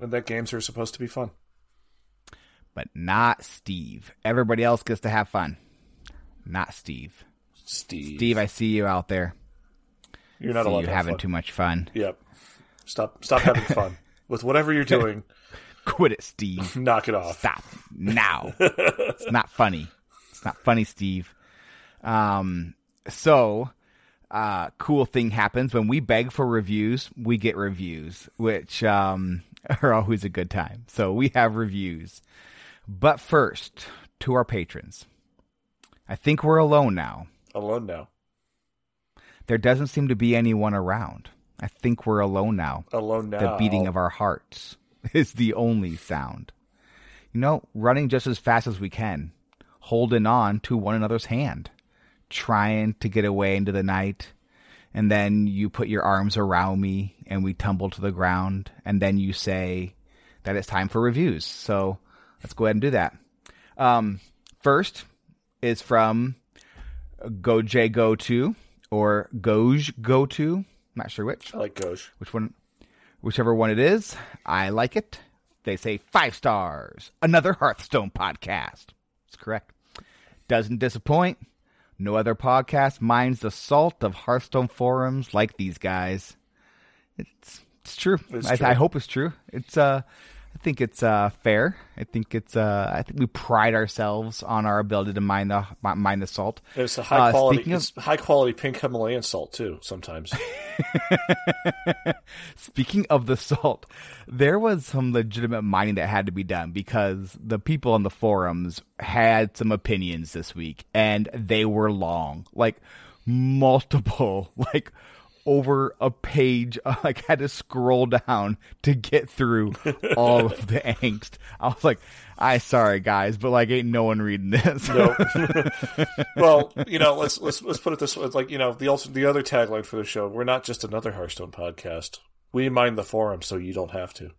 that games are supposed to be fun. But not Steve. Everybody else gets to have fun. Not Steve. Steve. Steve, I see you out there. You're not see allowed you to have having fun. too much fun. Yep. Stop stop having fun. With whatever you're doing, Quit it, Steve. knock it off. Stop now. it's not funny. It's not funny, Steve. Um, so, uh, cool thing happens when we beg for reviews, we get reviews, which, um, are always a good time. So we have reviews. But first, to our patrons. I think we're alone now. Alone now. There doesn't seem to be anyone around. I think we're alone now. Alone now. The beating of our hearts is the only sound. You know, running just as fast as we can, holding on to one another's hand, trying to get away into the night. And then you put your arms around me and we tumble to the ground. And then you say that it's time for reviews. So let's go ahead and do that. Um, first is from GoJ Go To or Goj Go To. i'm Not sure which I like Goj. which one whichever one it is i like it they say five stars another hearthstone podcast it's correct doesn't disappoint no other podcast mines the salt of hearthstone forums like these guys. It's it's true, It's I, true. I hope it's true. It's uh I think it's uh, fair. I think it's. Uh, I think we pride ourselves on our ability to mine the mine the salt. It's a high Uh, quality of- high quality pink Himalayan salt too, sometimes. Speaking of the salt, there was some legitimate mining that had to be done because the people on the forums had some opinions this week and they were long. Like multiple, like over a page. Like had to scroll down to get through all of the angst. I was like, I sorry guys, but like ain't no one reading this. No. well, you know, let's let's let's put it this way. It's like you know, the also the other tagline for the show: we're not just another Hearthstone podcast. We mind the forum, so you don't have to.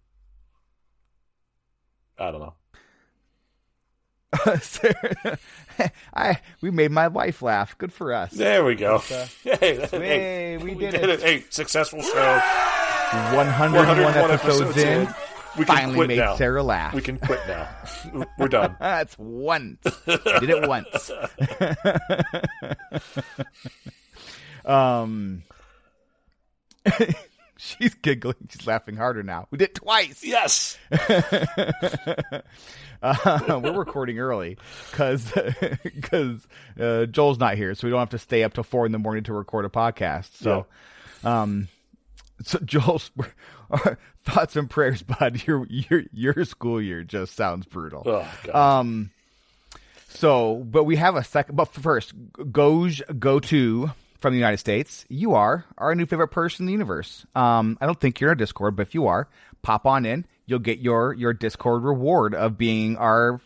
I don't know. I we made my wife laugh. Good for us. There we go. hey, that- Hey, hey, we we did did, it. Hey, successful show. 101, 101 episodes, in. We finally made now. Sarah laugh. We can quit now. We're done. That's once. Did it once. um, she's giggling. She's laughing harder now. We did it twice. Yes. Uh, we're recording early because because uh, Joel's not here, so we don't have to stay up till four in the morning to record a podcast. So, um, so Joel's thoughts and prayers, bud. Your your your school year just sounds brutal. Oh Um, so, but we have a second. But first, Goj go to from the United States. You are our new favorite person in the universe. Um, I don't think you're in our Discord, but if you are, pop on in. You'll get your your Discord reward of being our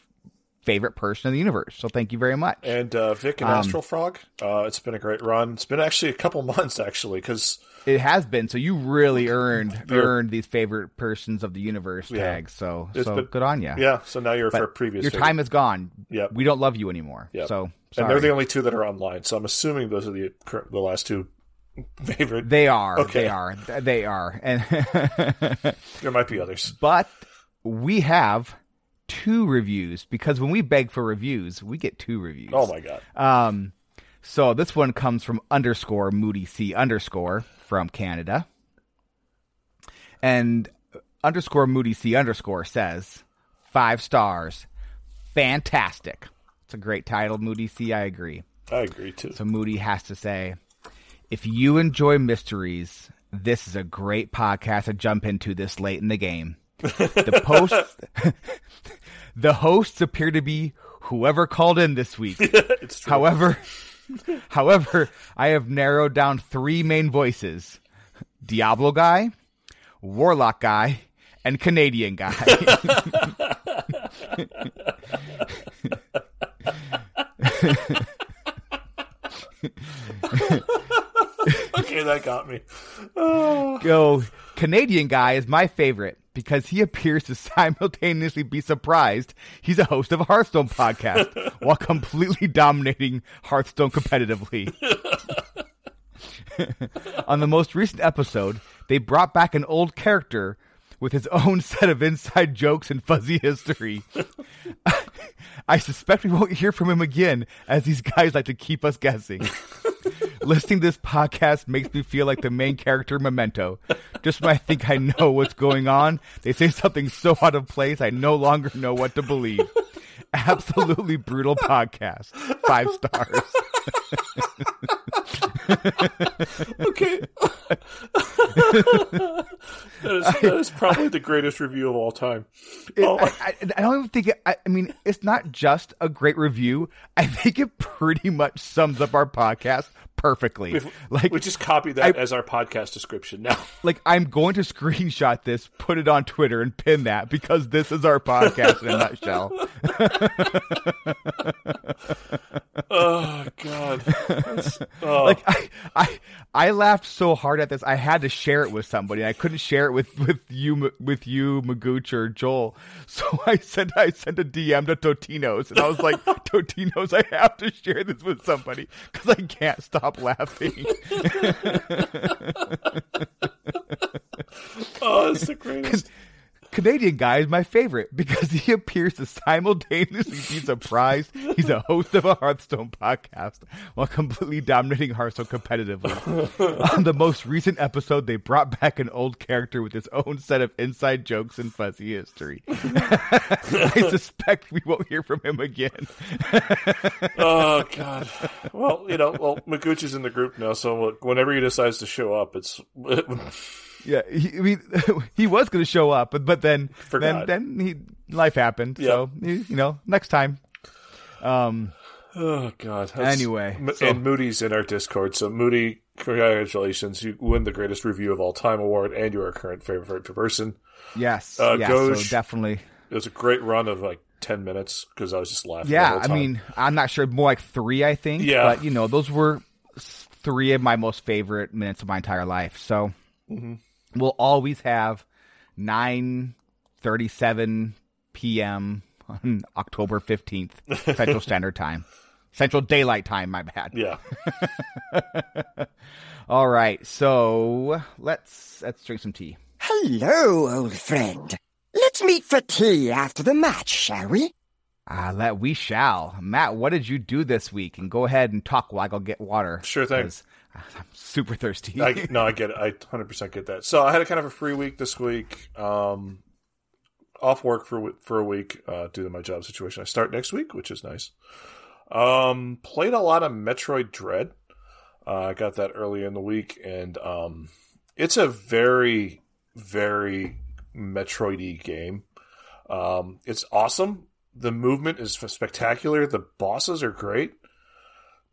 favorite person in the universe. So, thank you very much. and uh, Vic and um, Astral Frog. Uh, it's been a great run. It's been actually a couple months actually because It has been. So you really earned earned these favorite persons of the universe Yeah. tags. So It's so been- good on you. yeah. So now you're But for previous. your favorite. time is gone. Yeah. We don't love you anymore. Yep. So and they're the only two that are online. So I'm assuming those are the the last two favorite. They are. Okay. They are. They are. And There might be others. but we have two reviews because when we beg for reviews, we get two reviews. Oh my god. Um, so this one comes from underscore Moody C underscore from Canada, and underscore Moody C underscore says five stars, fantastic. It's a great title, Moody C. I agree. I agree too. So Moody has to say, if you enjoy mysteries, this is a great podcast to jump into this late in the game. The posts, the hosts appear to be whoever called in this week. it's true. However, however, I have narrowed down three main voices: Diablo guy, Warlock guy, and Canadian guy. okay, that got me. Go, Canadian guy is my favorite because he appears to simultaneously be surprised he's a host of a Hearthstone podcast while completely dominating Hearthstone competitively. On the most recent episode, they brought back an old character with his own set of inside jokes and fuzzy history. I suspect we won't hear from him again, as these guys like to keep us guessing. Listening to this podcast makes me feel like the main character Memento. Just when I think I know what's going on, they say something so out of place I no longer know what to believe. Absolutely brutal podcast. Five stars. Okay. that, is, that is probably the greatest review of all time. It- Oh. I, I, I don't even think it, I, I mean it's not just a great review. I think it pretty much sums up our podcast perfectly. Like we just copy that I- as our podcast description now. like I'm going to screenshot this, put it on Twitter, and pin that because this is our podcast in a nutshell. Oh God. Oh. Like I, I, I laughed so hard at this, I had to share it with somebody. I couldn't share it with with you, with you, Magooch or Joel. So I sent, I sent a DM to Totinos, and I was like, Totinos, I have to share this with somebody because I can't stop laughing. oh, it's the greatest. Canadian guy is my favorite because he appears to simultaneously be surprised he's a host of a Hearthstone podcast while completely dominating Hearthstone competitively. On the most recent episode, they brought back an old character with his own set of inside jokes and fuzzy history. I suspect we won't hear from him again. Oh God. Well, you know, well, Magooch is in the group now, so whenever he decides to show up, it's Yeah, he, I mean, he was going to show up, but but then Forgot. then then he life happened. Yeah. So you know, next time. Um. oh God. That's- Anyway, so- and Moody's in our Discord. So Moody, congratulations! You win the greatest review of all time award, and you're our current favorite person. Yes. Uh, yeah. Goj- So definitely. It was a great run of like ten minutes because I was just laughing. the Yeah. I mean, I'm not sure. More like three, I think. Yeah. But you know, those were three of my most favorite minutes of my entire life. So Mm-hmm. We'll always have nine thirty-seven p.m. on October fifteenth, Central Standard Time. Central Daylight Time. My bad. yeah. All right. So let's let's drink some tea. Hello, old friend. Let's meet for tea after the match, shall we? Ah, that we shall. Matt, what did you do this week? And go ahead and talk while I go get water. Sure thing. I'm super thirsty. I, no, I get it. I 100% get that. So I had a kind of a free week this week. Um, off work for for a week uh, due to my job situation. I start next week, which is nice. Um, played a lot of Metroid Dread. Uh, I got that early in the week, and um, it's a very, very Metroidy game. Um, it's awesome. The movement is spectacular. The bosses are great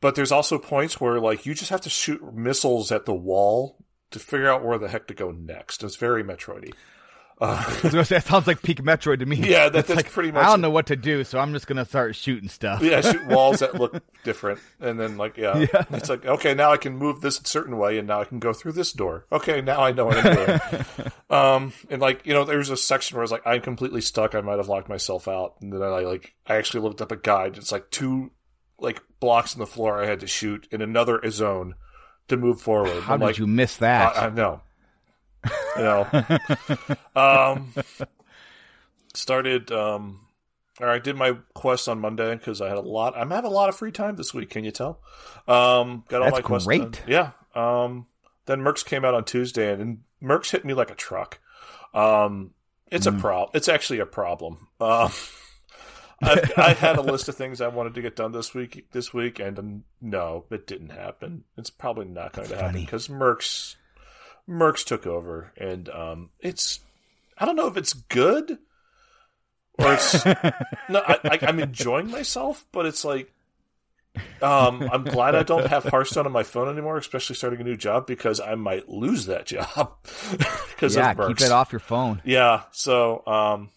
but there's also points where like you just have to shoot missiles at the wall to figure out where the heck to go next. It's very Metroidy. Uh, say, that sounds like peak Metroid to me. Yeah, that- that's like, pretty much I don't know what to do, so I'm just gonna start shooting stuff. yeah, shoot walls that look different, and then like yeah, Yeah. it's like okay, now I can move this a certain way, and now I can go through this door. Okay, now I know what I'm doing. um, and like you know, there's a section where it's like, I'm completely stuck. I might have locked myself out, and then I like I actually looked up a guide. It's like two like blocks in the floor I had to shoot in another zone to move forward. How I'm did like, you miss that? I, I know. You know. um, started. Um, or I did my quest on Monday because I had a lot. I'm having a lot of free time this week. Can you tell? Um, got all That's my quests great. done. Yeah. Um, then Mercs came out on Tuesday, and, and Mercs hit me like a truck. Um, it's Mm. a problem. It's actually a problem. Um, I, I had a list of things I wanted to get done this week. This week, and um, no, it didn't happen. It's probably not going to happen because Mercs, Mercs took over, and um, it's. I don't know if it's good or it's no. I, I, I'm enjoying myself, but it's like Um, I'm glad I don't have Hearthstone on my phone anymore, especially starting a new job because I might lose that job because yeah, keep it off your phone. Yeah, so um,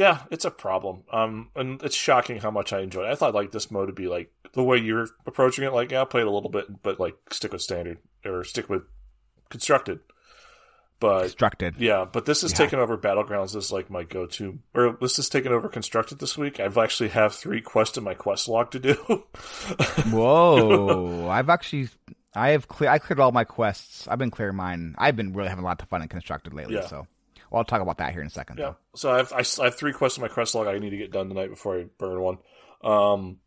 yeah, it's a problem. Um, and it's shocking how much I enjoy it. I thought like this mode would be like the way you're approaching it. Like, yeah, I'll play it a little bit, but like stick with standard or stick with constructed. But Constructed. yeah, but this is Yeah. taking over battlegrounds. This is like my go-to, or this is taking over constructed this week. I've actually have three quests in my quest log to do. Whoa! I've actually, I have clear, I cleared all my quests. I've been clearing mine. I've been really having a lot of fun in constructed lately. Yeah. So, well, I'll talk about that here in a second. Yeah. though. So I have, I, I have three quests in my quest log I need to get done tonight before I burn one. Um,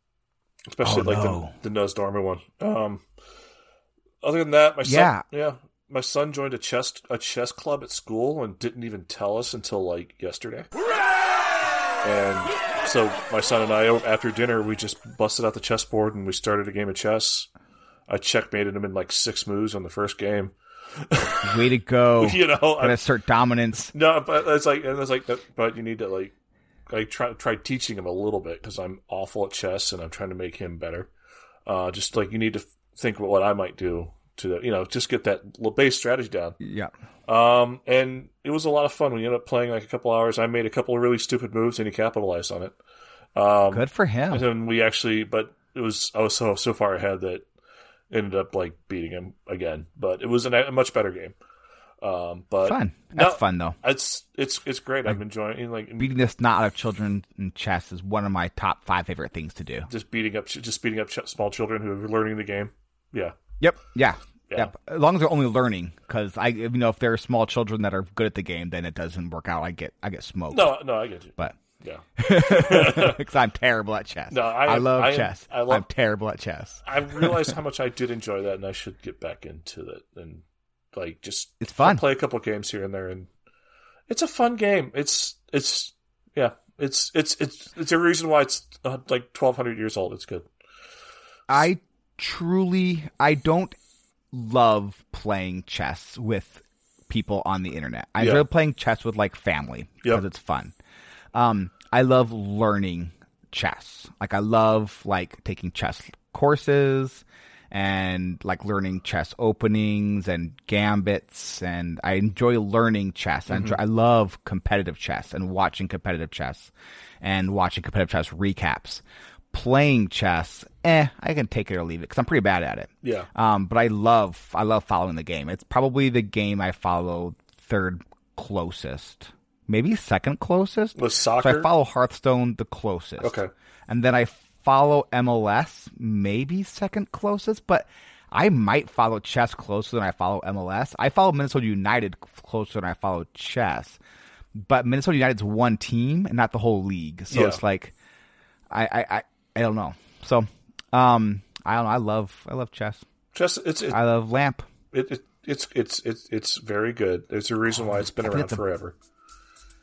especially Oh, like no. the, the Nosdormu one. Um, other than that, my son, Yeah. yeah, my son joined a chess a chess club at school and didn't even tell us until like yesterday. And so my son and I, after dinner, we just busted out the chessboard and we started a game of chess. I checkmated him in like six moves on the first game. Way to go! you know, I- Gotta assert dominance. no, but it's like, and it's like, but you need to like, I try try teaching him a little bit because I'm awful at chess and I'm trying to make him better. Uh, just like you need to think about what I might do to, you know, just get that little base strategy down. Yeah. Um, and it was a lot of fun. We ended up playing like a couple hours. I made a couple of really stupid moves and he capitalized on it. Um, Good for him. and then we actually, but it was I was so so far ahead that ended up like beating him again. But it was an, a much better game. Um, but Fun. That's no, fun though. It's it's it's great. I'm enjoying like Beating this out of children in chess is one of my top five favorite things to do. just beating up just beating up ch- small children who are learning the game. Yeah, Yep. Yeah. Yeah. Yep. As long as they're only learning, because I, you know, if there are small children that are good at the game, then it doesn't work out. I get, I get smoked. no, no, I get you. But Yeah, because I'm terrible at chess. No, I am- love I chess. I love- I'm terrible at chess. I realized how much I did enjoy that, and I should get back into it and like just It's fun. play a couple games here and there, and it's a fun game. It's it's yeah, it's it's it's it's a reason why it's uh, like 1,200 years old. It's good. I truly, I don't love playing chess with people on the internet. I Yeah. enjoy playing chess with like family because Yep. it's fun. Um, I love learning chess. Like I love like taking chess courses and like learning chess openings and gambits and I enjoy learning chess. I, enjoy, I love competitive chess and watching competitive chess and watching competitive chess recaps. Playing chess, eh, I can take it or leave it because I'm pretty bad at it. Yeah. Um, but I love I love following the game. It's probably the game I follow third closest, maybe second closest. Was So soccer? I follow Hearthstone the closest. Okay. And then I follow MLS maybe second closest, but I might follow chess closer than I follow MLS. I follow Minnesota United closer than I follow chess. But Minnesota United's one team and not the whole league. So Yeah. it's like I, I, I, I don't know. So um I don't know. I love I love chess. Chess. It's it, I love lamp. it, it it's it's it's it's very good. There's a reason why it's been around it's a- forever.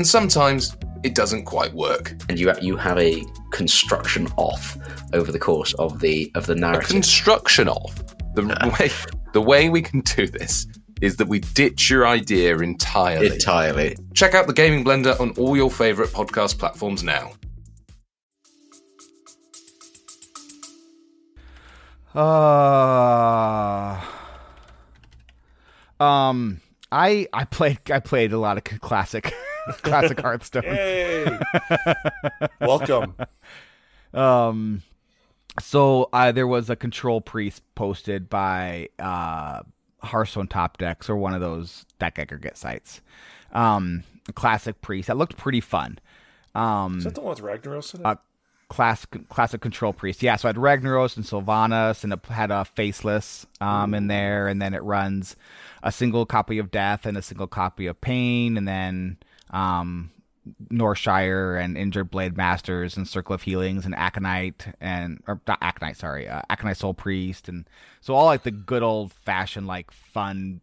And sometimes it doesn't quite work. And you you have a construction off over the course of the of the A narrative. construction off. the way the way we can do this is that we ditch your idea entirely. Entirely. Check out the Gaming Blender on all your favorite podcast platforms now. Uh, um, I I played I played a lot of classic classic Hearthstone. Hey, welcome. Um, so uh, there was a control priest posted by uh, Hearthstone Top Decks or one of those deck aggregate sites. Um, a classic priest that looked pretty fun. Um, Is that the one with Ragnaros in it? uh, class classic control priest. Yeah, so I had Ragnaros and Sylvanas, and it had a faceless um in there, and then it runs a single copy of death and a single copy of pain, and then um Northshire and Injured Blade Masters and Circle of Healings and Auchenai and or not Auchenai, sorry, uh, Auchenai Soul Priest and so all like the good old fashioned like fun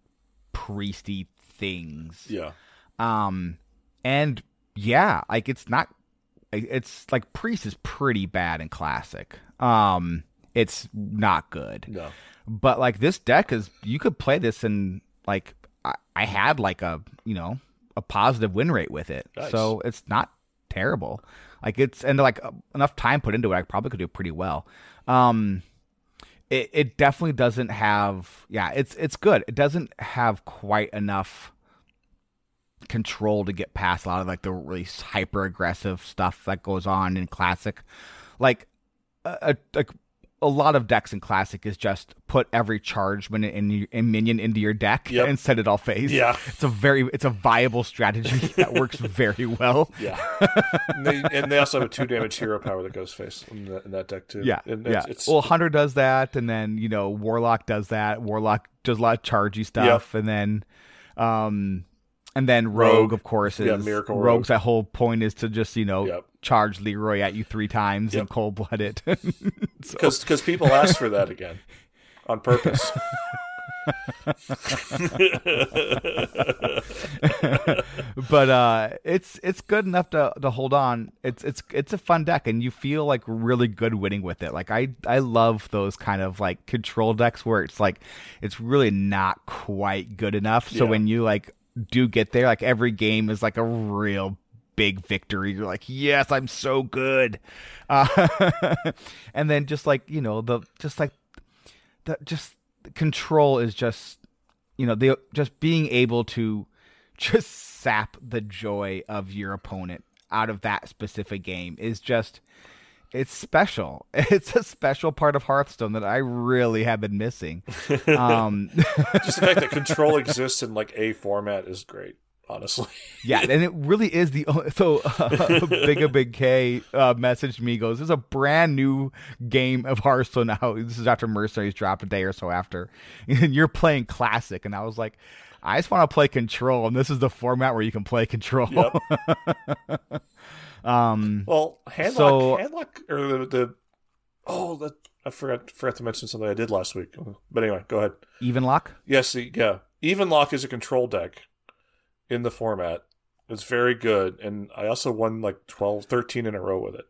priesty things. Yeah. Um, and yeah, like it's not, it's like Priest is pretty bad in Classic. Um, it's not good. No. But like this deck is, you could play this and like I, I had like a you know a positive win rate with it, Nice. so it's not terrible. Like it's and like enough time put into it, I probably could do pretty well. Um, it it definitely doesn't have yeah, it's it's good. It doesn't have quite enough control to get past a lot of like the really hyper aggressive stuff that goes on in classic. Like a, a like a lot of decks in classic is just put every charge min- in, in minion into your deck Yep. and set it all phase. Yeah. it's a very it's a viable strategy that works very well. Yeah. and, they, and they also have a two damage hero power that goes face in that, in that deck too. Yeah, And yeah. it's, it's well, Hunter does that, and then you know Warlock does that. Warlock does a lot of chargy stuff, and then, um, and then Rogue, Rogue. of course, is Yeah, Miracle Rogue's that whole point is to just you know Yep. charge Leroy at you three times and cold blood it. because because people ask for that again on purpose. but uh, it's it's good enough to to hold on. It's it's it's a fun deck, and you feel like really good winning with it. Like I I love those kind of like control decks where it's like it's really not quite good enough. So Yeah. when you like do get there, like every game is like a real big victory. You're like, yes, I'm so good. Uh, and then just like you know the just like the just control is just you know the just being able to just sap the joy of your opponent out of that specific game is just it's special. It's a special part of hearthstone that i really have been missing. Um Just the fact that control exists in like a format is great. Honestly, yeah and it really is the o- so uh, big a big k uh, messaged me goes there's a brand new game of hearthstone now this is after mercenaries dropped a day or so after. And you're playing classic. And i was like i just want to play control and this is the format where you can play control. Yep. Um well, handlock, So- handlock, or the, the oh, that I forgot forgot to mention something I did last week. But anyway, go ahead. even lock Yes, the, yeah, even lock is a control deck in the format. It's very good, and I also won like 12, 13 in a row with it.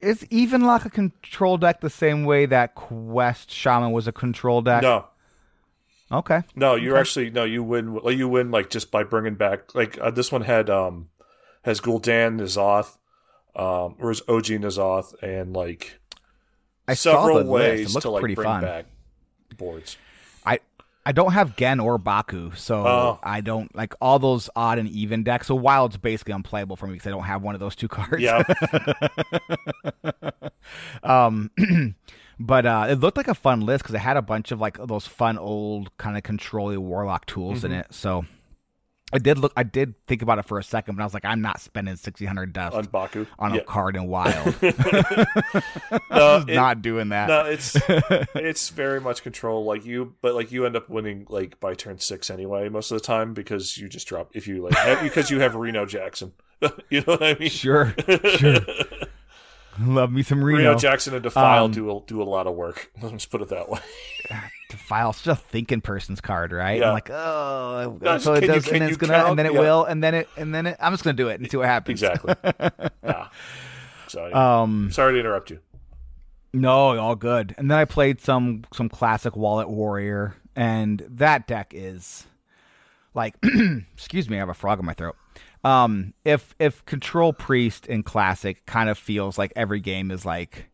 is even lock a control deck the same way that quest shaman was a control deck No, okay No, you're actually no. You win. You win like just by bringing back like uh, this one had um has Gul'dan N'Zoth, um or is OG N'Zoth and like i saw several ways to like pretty bring fun back boards. I I don't have Genn or Baku, so Oh. I don't like all those odd and even decks. So Wild's basically unplayable for me because I don't have one of those two cards. Yeah, um, but uh, it looked like a fun list because it had a bunch of like those fun old kind of controlling warlock tools in Mm-hmm. it. So I did look. I did think about it for a second, but I was like, I'm not spending sixteen hundred dust on Baku. on yeah. a card in Wild. No, it- not doing that. no, it's it's very much control like you, but like you end up winning like by turn six anyway most of the time because you just drop if you like have, because you have Reno Jackson. you know what I mean? Sure, sure. Love me some Reno Reno. Jackson and Defile Um, do a, do a lot of work. Let's put it that way. Defile, it's just a thinking person's card, right? Yeah. I'm like, oh, No, so it can you- does, and then it's gonna, count? and then it Yeah. will, and then it, and then it. I'm just gonna do it and see what happens. Exactly. nah. So anyway, Um, sorry to interrupt you. no, all good. And then I played some some classic Wallet Warrior, and that deck is like, excuse me, I have a frog in my throat. Um, if if Control Priest in Classic kind of feels like every game is like,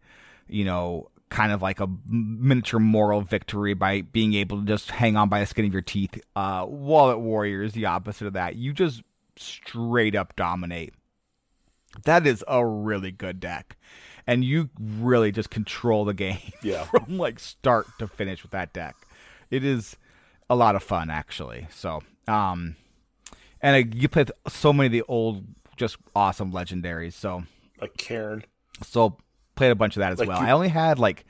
you know, kind of like a miniature moral victory by being able to just hang on by the skin of your teeth. Uh, Wallet Warrior is the opposite of that. You just straight up dominate. That is a really good deck. And you really just control the game Yeah. from like start to finish with that deck. It is a lot of fun actually. So, um and uh, you play so many of the old just awesome legendaries. So, Like Karen. so played a bunch of that as Like well. you- I only had like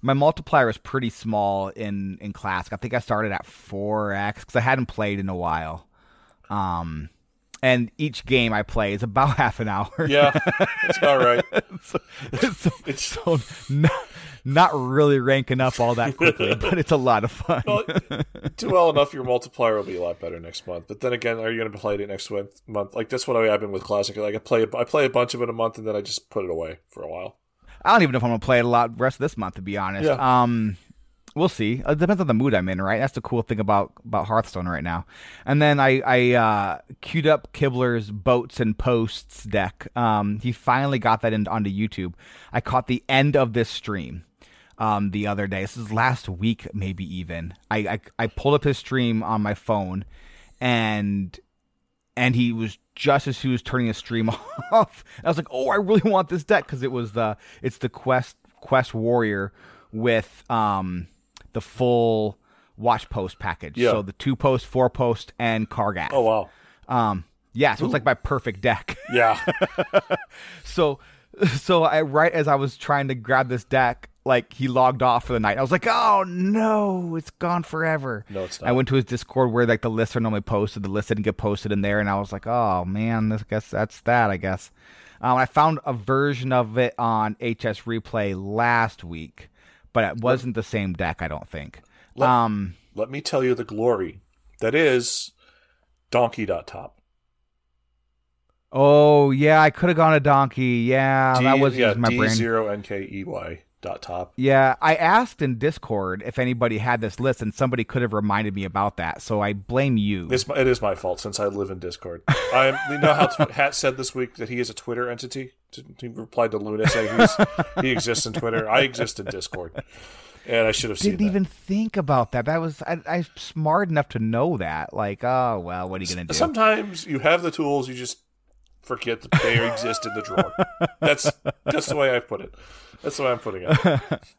my multiplier was pretty small in in classic. I think I started at 4x cuz I hadn't played in a while. Um and each game I play is about half an hour. Yeah, that's about right. so, so, so not, not really ranking up all that quickly, but it's a lot of fun. Well, do well enough, your multiplier will be a lot better next month. But then again, are you going to play it next month? Like that's what I've been with Classic. Like I play, I play a bunch of it a month, and then I just put it away for a while. I don't even know if I'm gonna play it a lot the rest of this month, to be honest. Yeah. Um, we'll see. It depends on the mood I'm in, right? That's the cool thing about about Hearthstone right now. And then I I uh, queued up Kibler's boats and posts deck. Um, he finally got that in, onto YouTube. I caught the end of this stream. Um, the other day. This is last week, maybe even. I, I I pulled up his stream on my phone, and and he was just as he was turning his stream off. I was like, "Oh, I really want this deck because it was the it's the quest quest warrior with um the full watch post package. Yeah. So the two post, four post, and Kargath. Oh wow, Um, yeah, so it's like my perfect deck. yeah, so so I right as I was trying to grab this deck, like he logged off for the night. I was like, oh no, it's gone forever. No, it's not. I went to his Discord where like the lists are normally posted. The list didn't get posted in there, and I was like, oh man, I guess that's that. I guess. Um, I found a version of it on HS Replay last week, but it wasn't the same deck. I don't think. Let- Um, let me tell you the glory that is Donkey Top. oh yeah, I could have gone a donkey. Yeah, D, that was yeah, my D brain. zero N K E Y dot top. Yeah, I asked in Discord if anybody had this list, and somebody could have reminded me about that. So I blame you. It's, my- it is my fault since I live in Discord. I you know how t- Hat said this week that he is a Twitter entity. He replied to Luna saying he's, he exists in Twitter. I exist in Discord, and I should have seen Didn't that. even think about that. That was I, I'm smart enough to know that. Like, oh well, what are you gonna do? Sometimes you have the tools, you just forget that they exist in the drawer. That's that's the way I put it. That's the way I'm putting it.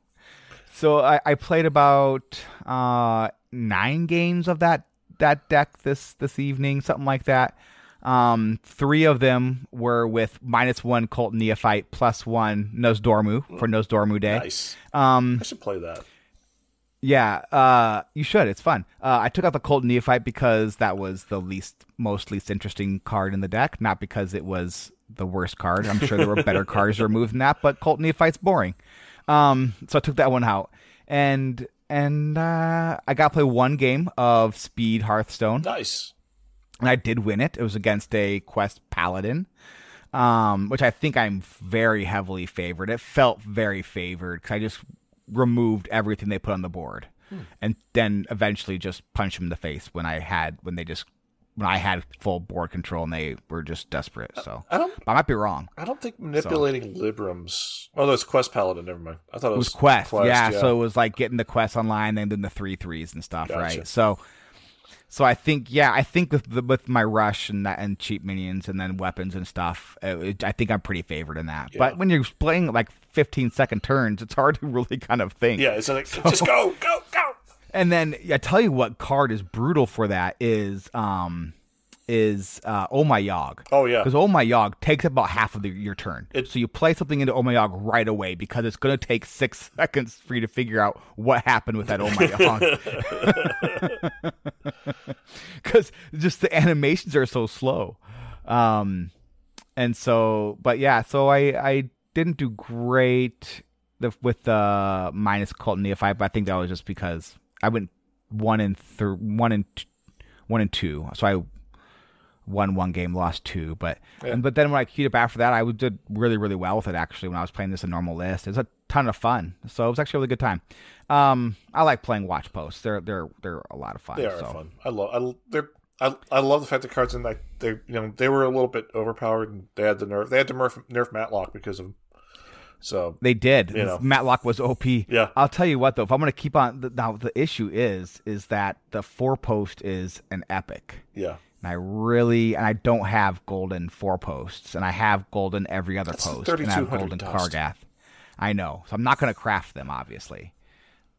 So I, I played about uh, nine games of that that deck this this evening, something like that. Um, three of them were with minus one Cult Neophyte, plus one Nosdormu for Nosdormu Day. Nice. Um, I should play that. Yeah, uh, you should. It's fun. Uh, I took out the Cult Neophyte because that was the least, most least interesting card in the deck, not because it was the worst card. I'm sure there were better cards removed than that, but Cult Neophyte's boring. Um, so I took that one out, and and uh, I got to play one game of Speed Hearthstone, Nice. and I did win it. It was against a Quest Paladin, um, which I think I'm very heavily favored. It felt very favored because I just removed everything they put on the board, hmm. and then eventually just punched them in the face when I had when they just when I had full board control and they were just desperate. So I don't. I might be wrong. I don't think manipulating Librams. Oh, that's Quest Paladin. Never mind. I thought it It was, was Quest, yeah, So it was like getting the Quest online and then the three threes and stuff, Gotcha. right? So, so I think, yeah, I think with the, with my rush and that and cheap minions and then weapons and stuff, it, I think I'm pretty favored in that. Yeah. But when you're playing like 15 second turns, it's hard to really kind of think. yeah. It's like just go, go, go. And then I tell you what card is brutal for that is um is uh Oh My Yog. Oh yeah. Because Oh My Yog takes about half of the, your turn. So you play something into Oh My Yog right away because it's going to take six seconds for you to figure out what happened with that Oh My Yog. Because just the animations are so slow. Um, and so, but yeah, so I I didn't do great the, with the minus Cult Neophyte, but I think that was just because I went one and th- one and t- one and two, so I won one game, lost two. But Yeah. and, but then when I queued up after that, I did really really well with it actually when I was playing this in normal list. It was a ton of fun, so it was actually a really good time. Um, I like playing watch posts; they're they're they're a lot of fun. They are so. fun. I love. I they're. I, I love the fact that cards in like they you know they were a little bit overpowered and they had the nerf they had to nerf nerf Matlock because of. So They did. You know. Matlock was OP. Yeah. I'll tell you what though, if I'm going to keep on now the issue is is that the four post is an epic. yeah, And I really and I don't have golden four posts and I have golden every other That's post and I have 3200 golden dust. Kargath. I know. So I'm not going to craft them obviously.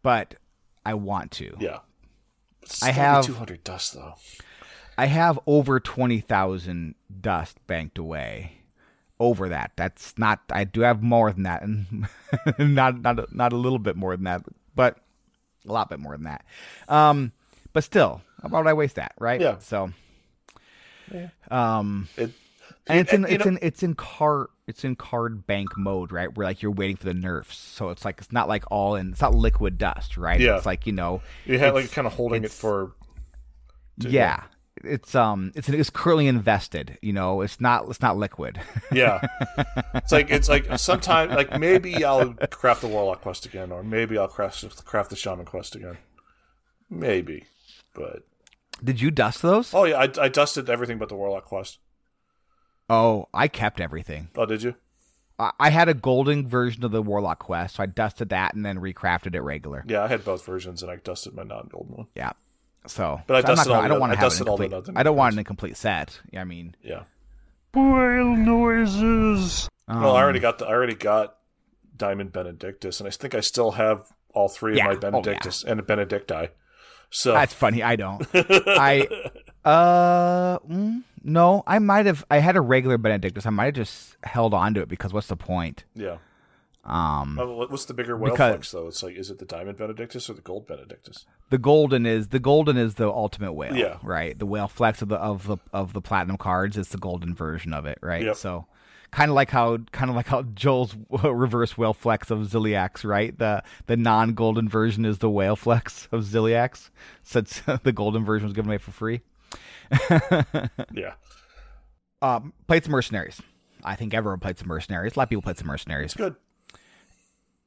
But I want to. yeah. I have- two hundred dust though. I have over 20,000 dust banked away. Over that. That's not I do have more than that and not not a, not a little bit more than that, but a lot bit more than that. Um but still, why would I waste that, right? Yeah. So Um, It, and it's in it's know- in it's in card it's in card bank mode, right? Where like you're waiting for the nerfs, so it's like it's not like all in. It's not liquid dust, right? Yeah. It's like you know, you had like kind of holding it for. to- yeah. It's um, it's it's currently invested. You know, it's not it's not liquid. Yeah, it's like it's like sometime like maybe I'll craft the Warlock quest again, or maybe I'll craft craft the Shaman quest again. Maybe, but Did you dust those? oh yeah, I, I dusted everything but the Warlock quest. Oh, I kept everything. Oh, did you? I I had a golden version of the Warlock quest, so I dusted that and then recrafted it regular. Yeah, I had both versions, and I dusted my non-golden one. Yeah. So, But I so dusted gonna- all I don't want to have an dusted all the incomplete. I don't want ones. an incomplete set. I mean, Yeah. Whale noises. well, I already um, got the I already got Diamond Benedictus, and I think I still have all three Yeah. of Oh, my Benedictus and Benedicti. So That's funny. I don't. I uh mm, no. I might have. I had a regular Benedictus. I might have just held on to it because what's the point? yeah. Um, What's the bigger whale Because- flex though? It's like is it the Diamond Benedictus or the Gold Benedictus? the golden is the golden is the ultimate whale. Yeah. Right. The whale flex of the of the of the platinum cards is the golden version of it. Right. Yep. So. Kind of like how, kind of like how Joel's reverse whale flex of Zilliax, right? The the non golden version is the whale flex of Zilliax, since the golden version was given away for free. Yeah. Um, played some mercenaries. I think everyone played some mercenaries. A lot of people played some mercenaries. It's good.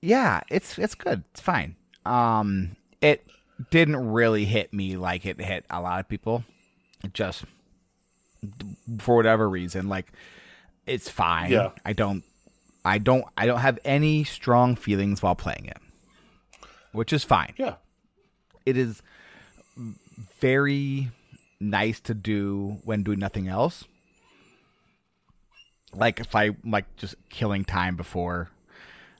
Yeah, it's it's good. It's fine. Um, it didn't really hit me like it hit a lot of people. It just for whatever reason, like it's fine. Yeah. I don't, I don't, I don't have any strong feelings while playing it, which is fine. Yeah. It is very nice to do when doing nothing else. Like if I like just killing time before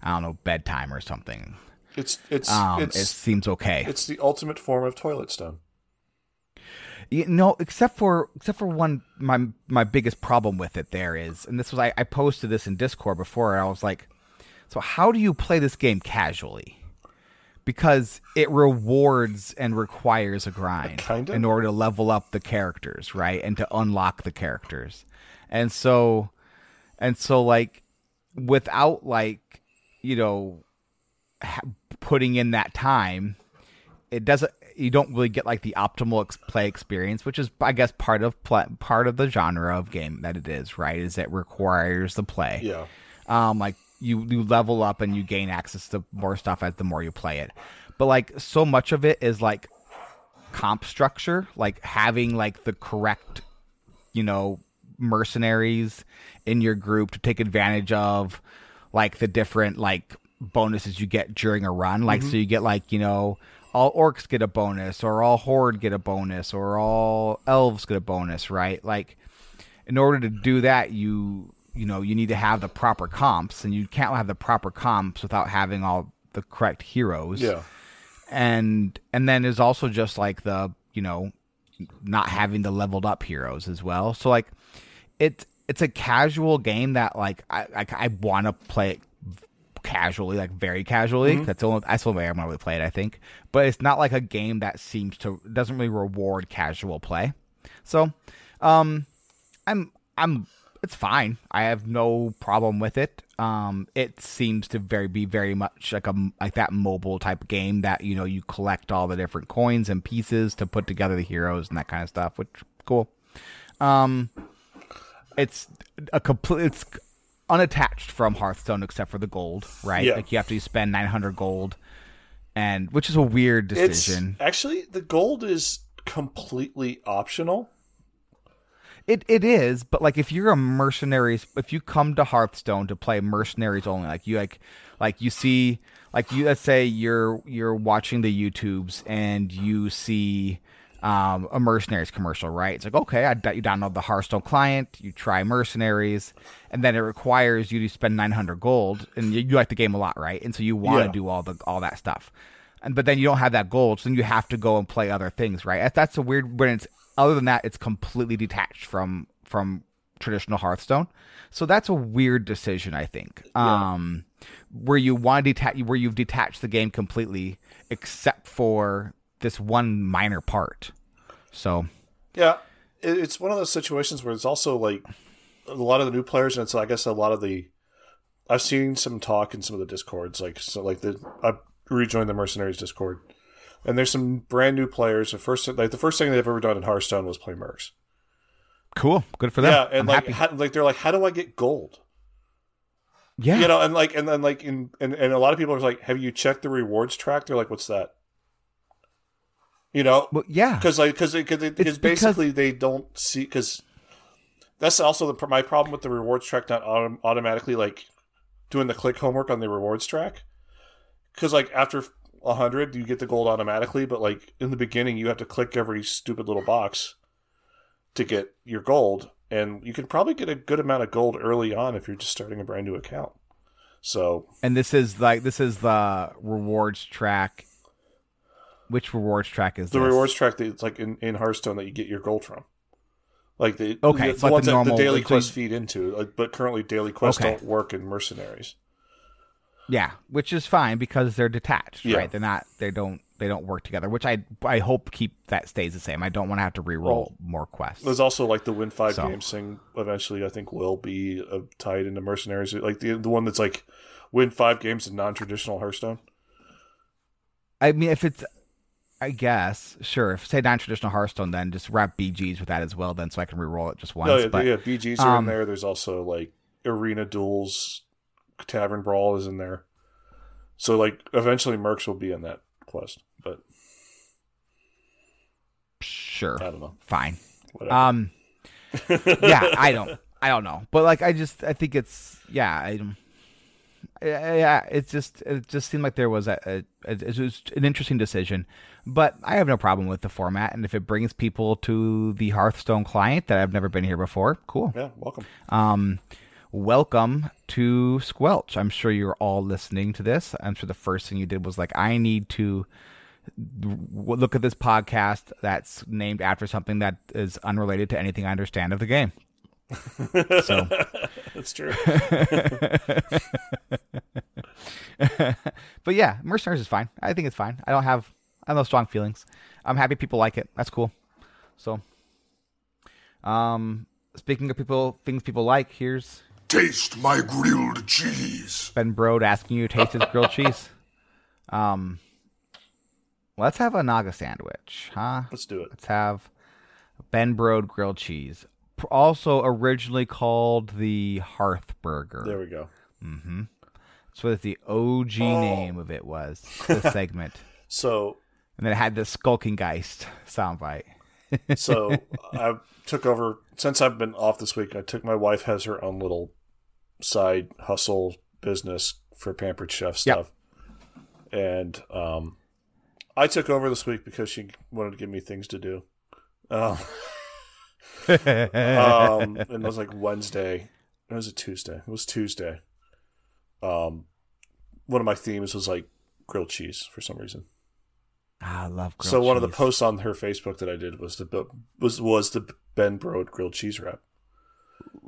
I don't know bedtime or something. It's it's Um, it's it seems okay. it's the ultimate form of toilet stone. You know, except for except for one my my biggest problem with it there is, and this was I, I posted this in Discord before, and I was like, so how do you play this game casually? Because it rewards and requires a grind Kinda. in order to level up the characters, right? And to unlock the characters. And so and so like without like, you know, ha- putting in that time, it doesn't you don't really get like the optimal ex- play experience which is i guess part of part of the genre of game that it is right? Is it requires the play. Yeah. um like you you level up and you gain access to more stuff as the more you play it. But like so much of it is like comp structure like having like the correct you know mercenaries in your group to take advantage of like the different like bonuses you get during a run. Like so you get like you know all orcs get a bonus or all horde get a bonus or all elves get a bonus right? Like in order to do that you you know you need to have the proper comps and you can't have the proper comps without having all the correct heroes. Yeah. and and then there's also just like the you know not having the leveled up heroes as well. So like it's it's a casual game that like i i, I want to play it casually like very casually that's the only that's the only way i'm gonna really play it i think. But it's not like a game that seems to doesn't really reward casual play. So um i'm i'm it's fine. I have no problem with it. Um it seems to very be very much like a like that mobile type game that you know you collect all the different coins and pieces to put together the heroes and that kind of stuff which cool. Um it's a complete it's unattached from hearthstone except for the gold right Yeah. like you have to spend 900 gold and which is a weird It's decision actually the gold is completely optional. It it is, but like if you're a mercenaries, if you come to Hearthstone to play mercenaries only, like you like like you see like you let's say you're you're watching the YouTubes and you see um, a mercenaries commercial, right? It's like okay, I you download the Hearthstone client, you try mercenaries, and then it requires you to spend 900 gold, and you, you like the game a lot, right? And so you want to Yeah. do all the all that stuff, and but then you don't have that gold, so then you have to go and play other things, right? That- That's a weird when it's other than that, it's completely detached from from traditional Hearthstone. So that's a weird decision, I think. Um, where you want to detach, where you've detached the game completely, except for this one minor part. So Yeah. it's one of those situations where it's also like a lot of the new players, and it's I guess a lot of the. I've seen some talk in some of the discords, like so, like the I rejoined the mercenaries discord, and there's some brand new players. The first, like the first thing they've ever done in Hearthstone was play mercs. Cool. Good for them. Yeah, and I'm like, how, like they're like, how do I get gold? yeah. You know, and like, and then like, in and, and a lot of people are like, have you checked the rewards track? They're like, what's that? You know, well, yeah. because like because because because- basically they don't see because that's also the my problem with the rewards track not autom- automatically like doing the click homework on the rewards track because like after a hundred you get the gold automatically but like in the beginning you have to click every stupid little box to get your gold and you can probably get a good amount of gold early on if you're just starting a brand new account so And this is like this is the rewards track. Which rewards track is the this? rewards track that it's like in, in Hearthstone that you get your gold from. Like the Okay, the, but ones the that the daily quests feed into, like, but currently daily quests Okay. don't work in mercenaries. Yeah, which is fine because they're detached, Yeah. right? They're not. They don't. They don't work together. Which I I hope keep that stays the same. I don't want to have to re-roll Well, more quests. There's also like the win five So- games thing. Eventually, I think will be uh, tied into mercenaries, like the the one that's like win five games in non traditional Hearthstone. I mean, if it's, I guess sure. If say non-traditional Hearthstone, then just wrap BGs with that as well, then so I can re-roll it just once. No, Oh, yeah, but yeah, BGs are in um, there. There's also like arena duels, tavern brawl is in there. So like eventually, mercs will be in that quest, but sure, I don't know. fine. Whatever. Um, yeah, I don't, I don't know, but like, I just, I think it's, yeah, I, don't- yeah, it's just, it just seemed like there was a, a, it was an interesting decision, but I have no problem with the format, and if it brings people to the Hearthstone client that I've never been here before, cool. yeah, welcome. Um, welcome to Squelch. I'm sure you're all listening to this. I'm sure the first thing you did was like, I need to look at this podcast that's named after something that is unrelated to anything I understand of the game. So, That's true. but yeah, Mercenaries is fine. I think it's fine. I don't have, I have no strong feelings. I'm happy people like it. That's cool. So, um, speaking of people, things people like, here's Taste my grilled cheese. Ben Brode asking you to taste his grilled cheese. Um, let's have a Naga sandwich, huh? Let's do it. Let's have Ben Brode grilled cheese, P- also originally called the Hearth Burger. There we go. Mm-hmm. That's what the OG name of it was. The segment, So and then it had the Skulking Geist soundbite. so I took over since I've been off this week. I took my wife has her own little side hustle business for pampered chef stuff, and um, I took over this week because she wanted to give me things to do. Um, um, and it was like Wednesday. It was a Tuesday. It was Tuesday. Um, one of my themes was like grilled cheese for some reason. Ah, I love grilled so one of the posts on her Facebook that I did was the was was the Ben Brode grilled cheese wrap.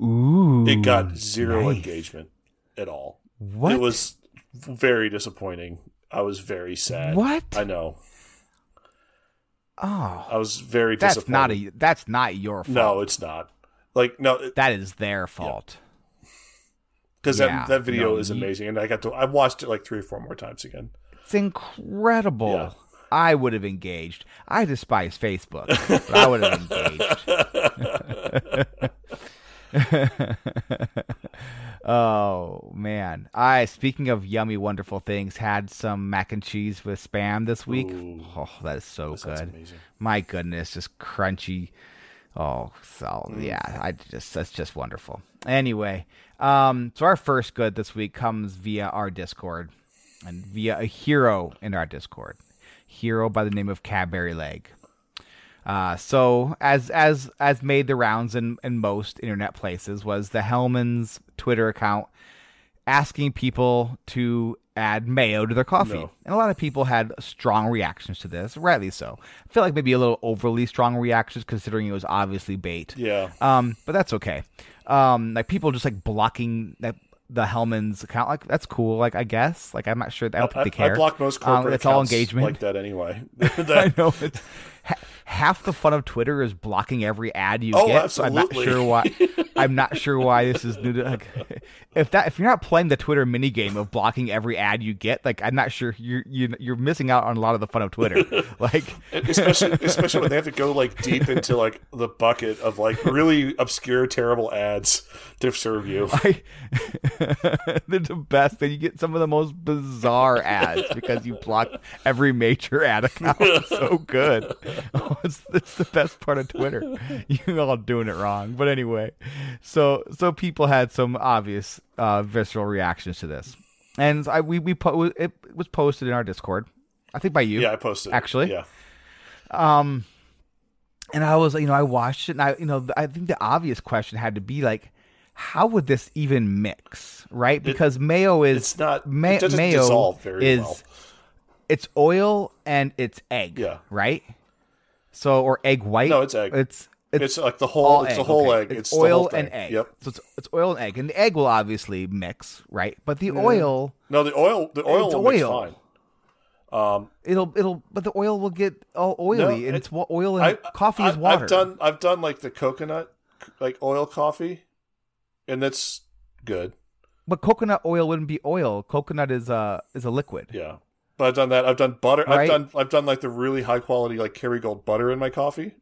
Ooh, It got zero nice. engagement at all. What? It was very disappointing. I was very sad. What? I know. Oh, I was very that's disappointed. not a. That's not your fault. no, it's not. Like no, that is their fault. because Yeah, that that video no, is amazing, and I got to I watched it like three or four more times again. It's incredible. Yeah. I would have engaged. I despise Facebook, but I would have engaged. oh man! I speaking of yummy, wonderful things, had some mac and cheese with spam this week. Ooh. oh, that is so That good. amazing. My goodness, just crunchy. Oh, so Mm. yeah, I just that's just wonderful. Anyway, um, so our first good this week comes via our Discord and via a hero in our Discord, hero by the name of Cadbury Leg. Uh, so as as as made the rounds in, in most internet places was the Hellmann's Twitter account asking people to add mayo to their coffee. No. And a lot of people had strong reactions to this, rightly so. I feel like maybe a little overly strong reactions considering it was obviously bait. Yeah. Um, but that's okay. Um, like people just like blocking that the Hellmann's account, like that's cool. Like I guess, like I'm not sure. I don't think they care. I block most Um, corporate it's all engagement. like that anyway. I know. It's, half the fun of Twitter is blocking every ad you Oh, get. So I'm not sure why. I'm not sure why this is new. To, like, if that if you're not playing the Twitter mini game of blocking every ad you get, like I'm not sure you're you, you're missing out on a lot of the fun of Twitter. like especially especially when they have to go like deep into like the bucket of like really obscure, terrible ads to serve you. I, they're the best. And you get some of the most bizarre ads because you block every major ad account. It's so good. It's, it's the best part of Twitter. You're all doing it wrong. But anyway, so so people had some obvious uh, visceral reactions to this, and I we we po- it was posted in our Discord. I think by you. Yeah, I posted. Actually? yeah. Um, and I was, you know, I watched it, and I, you know, I think the obvious question had to be like, how would this even mix, right? Because mayo is It's not. ma- it mayo dissolve very is well. it's oil and it's egg, Yeah. right? So or egg white? No, it's egg. It's it's, It's like the whole. It's egg. the whole okay. egg. It's, It's, oil and egg. Yep. So it's, it's oil and egg, and the egg will obviously mix, right? But the oil, No, the oil. The oil will mix oil. fine. Um, it'll it'll, but the oil will get all oily, No, and it- it's oil and I, coffee I, is water. I've done. I've done like the coconut, like oil coffee, and that's good. But coconut oil wouldn't be oil. Coconut is a is a liquid. Yeah, but I've done that. I've done butter. Right. I've done. I've done like the really high quality like Kerrygold butter in my coffee,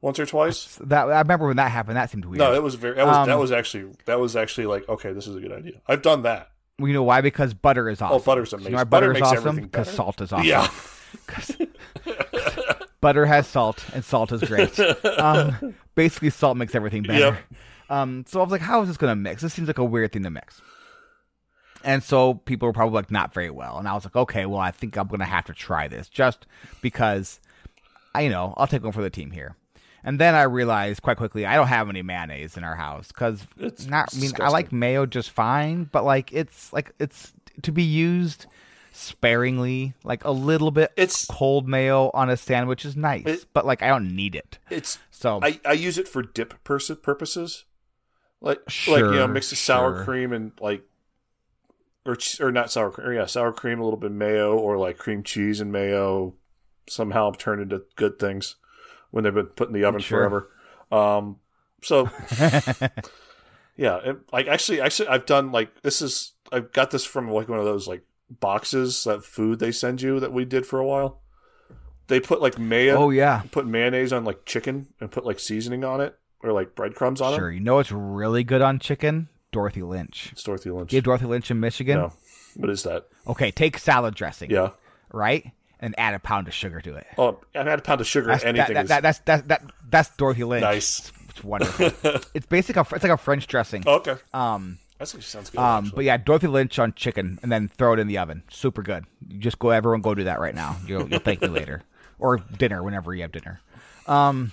once or twice. That I remember when that happened. That seemed weird. No, that was very. That was Um, that was actually that was actually like okay, this is a good idea. I've done that. Well, you know why? Because butter is awesome. Oh, butter's You know amazing. why Butter butter, is makes awesome? everything Because salt is awesome. Yeah, 'Cause butter has salt, and salt is great. um, basically, salt makes everything better. Yep. Um, so I was like, how is this going to mix? This seems like a weird thing to mix. And so people were probably like, not very well. And I was like, okay, well, I think I'm going to have to try this just because, I, you know, I'll take one for the team here. And then I realized quite quickly I don't have any mayonnaise in our house because It's not. I mean, I like mayo just fine, but like it's like it's to be used sparingly. Like a little bit It's- cold mayo on a sandwich is nice, It- but like I don't need it. it's. So I, I use it for dip pers- purposes, like like you know, Sure, mix the sour sure. cream and like, or or not sour cream, or yeah, sour cream, a little bit of mayo, or like cream cheese and mayo, somehow turn into good things when they've been put in the oven Sure. forever. Um, so yeah, it, like actually, actually, I've done like this is I've got this from like one of those like boxes that food they send you that we did for a while. They put like mayo oh yeah, put mayonnaise on like chicken and put like seasoning on it or like breadcrumbs on sure. it. Sure, you know it's really good on chicken? Dorothy Lynch. It's Dorothy Lynch. You have Dorothy Lynch in Michigan. no, what is that? Okay, take salad dressing. Yeah. right, and add a pound of sugar to it. Oh, I've had a pound of sugar. That's, that, anything that, is that, that's that, that that's Dorothy Lynch. nice. It's wonderful. it's basically a, it's like a French dressing. Oh, okay, Um, that sounds good. um, actually. but yeah, Dorothy Lynch on chicken, and then throw it in the oven. Super good. You just go, everyone, go do that right now. You'll, you'll thank me later, or dinner whenever you have dinner. Um,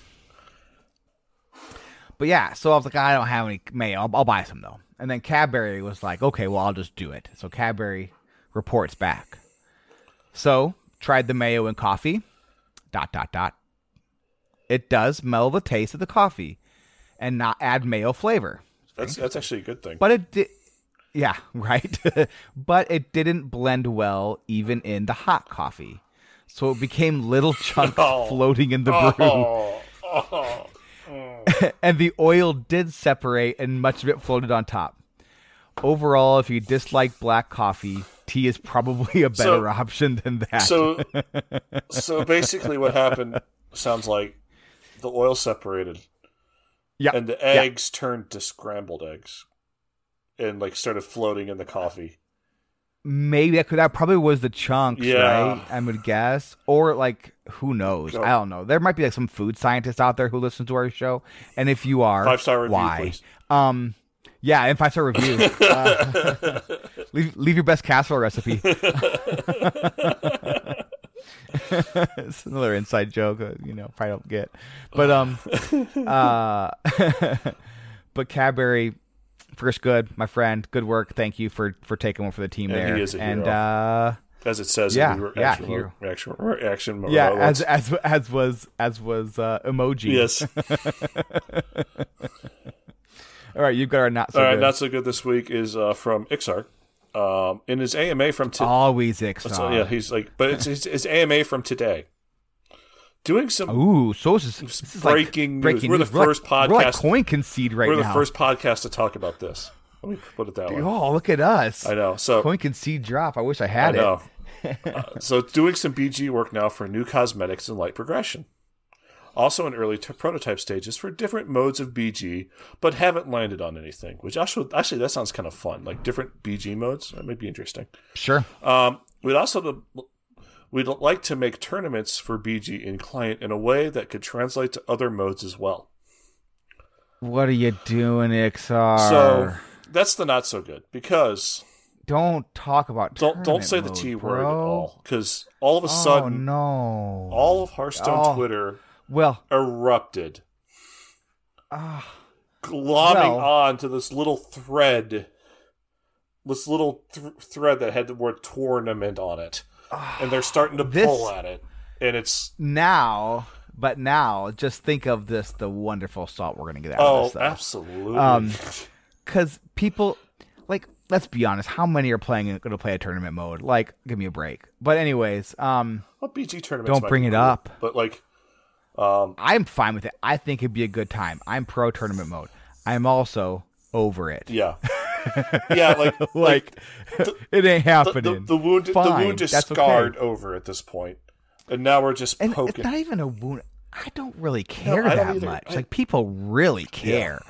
but yeah, so I was like, I don't have any mayo. I'll, I'll buy some though. And then Cadbury was like, okay, well, I'll just do it. So Cadbury reports back. So tried the mayo and coffee. Dot dot dot. It does mellow the taste of the coffee, and not add mayo flavor. that's that's actually a good thing. But it did. Yeah, right. but it didn't blend well even in the hot coffee. So it became little chunks Oh. floating in the brew. oh, oh. and the oil did separate and much of it floated on top. Overall, if you dislike black coffee, tea is probably a better So- option than that. so so basically, what happened sounds like the oil separated yeah, and the yeah. eggs turned to scrambled eggs, and like started floating in the coffee. Maybe that could that probably was the chunks, Yeah. right? I would guess, or like who knows? Go. I don't know. There might be like some food scientists out there who listen to our show, and if you are, Five-star review, why? please. Um, yeah, and five star review. uh, leave leave your best casserole recipe. it's another inside joke, uh, you know, probably don't get, but um, uh, but Cadbury. First, good, my friend. Good work. Thank you for for taking one for the team And he there. is a and hero. uh, As it says Yeah, in the yeah, reaction, hero. reaction, reaction yeah, as as as was as was uh, emoji. yes. All right, you've got our not so All right, good. not so good this week is uh, from Iksar. Um, in his AMA from today. always Iksar. So, yeah, he's like, but it's his, his AMA from today. Doing some Ooh, so this is, this is breaking like news. breaking We're the news. like- first We're like podcast- coin concede right we're the first podcast to talk about this. Let me put it that way. Oh, look at us! I know. So Coin concede drop. I wish I I had it. Uh, so doing some BG work now for new cosmetics and light progression. Also in early t- prototype stages for different modes of BG, but haven't landed on anything. Which actually, actually that sounds kind of fun. Like different BG modes. That might be interesting. Sure. Um, we'd also we'd like to make tournaments for BG in client in a way that could translate to other modes as well. What are you doing, Iksar? So that's the not so good because don't talk about don't don't say the T word at all because all of a Oh sudden no! all of Hearthstone Oh. Twitter well, erupted, ah, glomming Well- on to this little thread, this little th- thread that had the word tournament on it, and they're starting to This- pull at it, and it's now, but now, just think of this: the wonderful salt we're gonna get out of oh this. though. absolutely. Um, because people like let's be honest how many are playing going to play a tournament mode like give me a break but anyways um well, BG tournaments don't bring it cool, up. but like, um, i'm fine with it i think it'd be a good time i'm pro tournament mode i'm also over it yeah, yeah, like like it ain't happening the, the wound the wound is that's okay. scarred over at this point, and now we're just and poking. it's not even a wound. I don't really care don't that much. I- like people really care.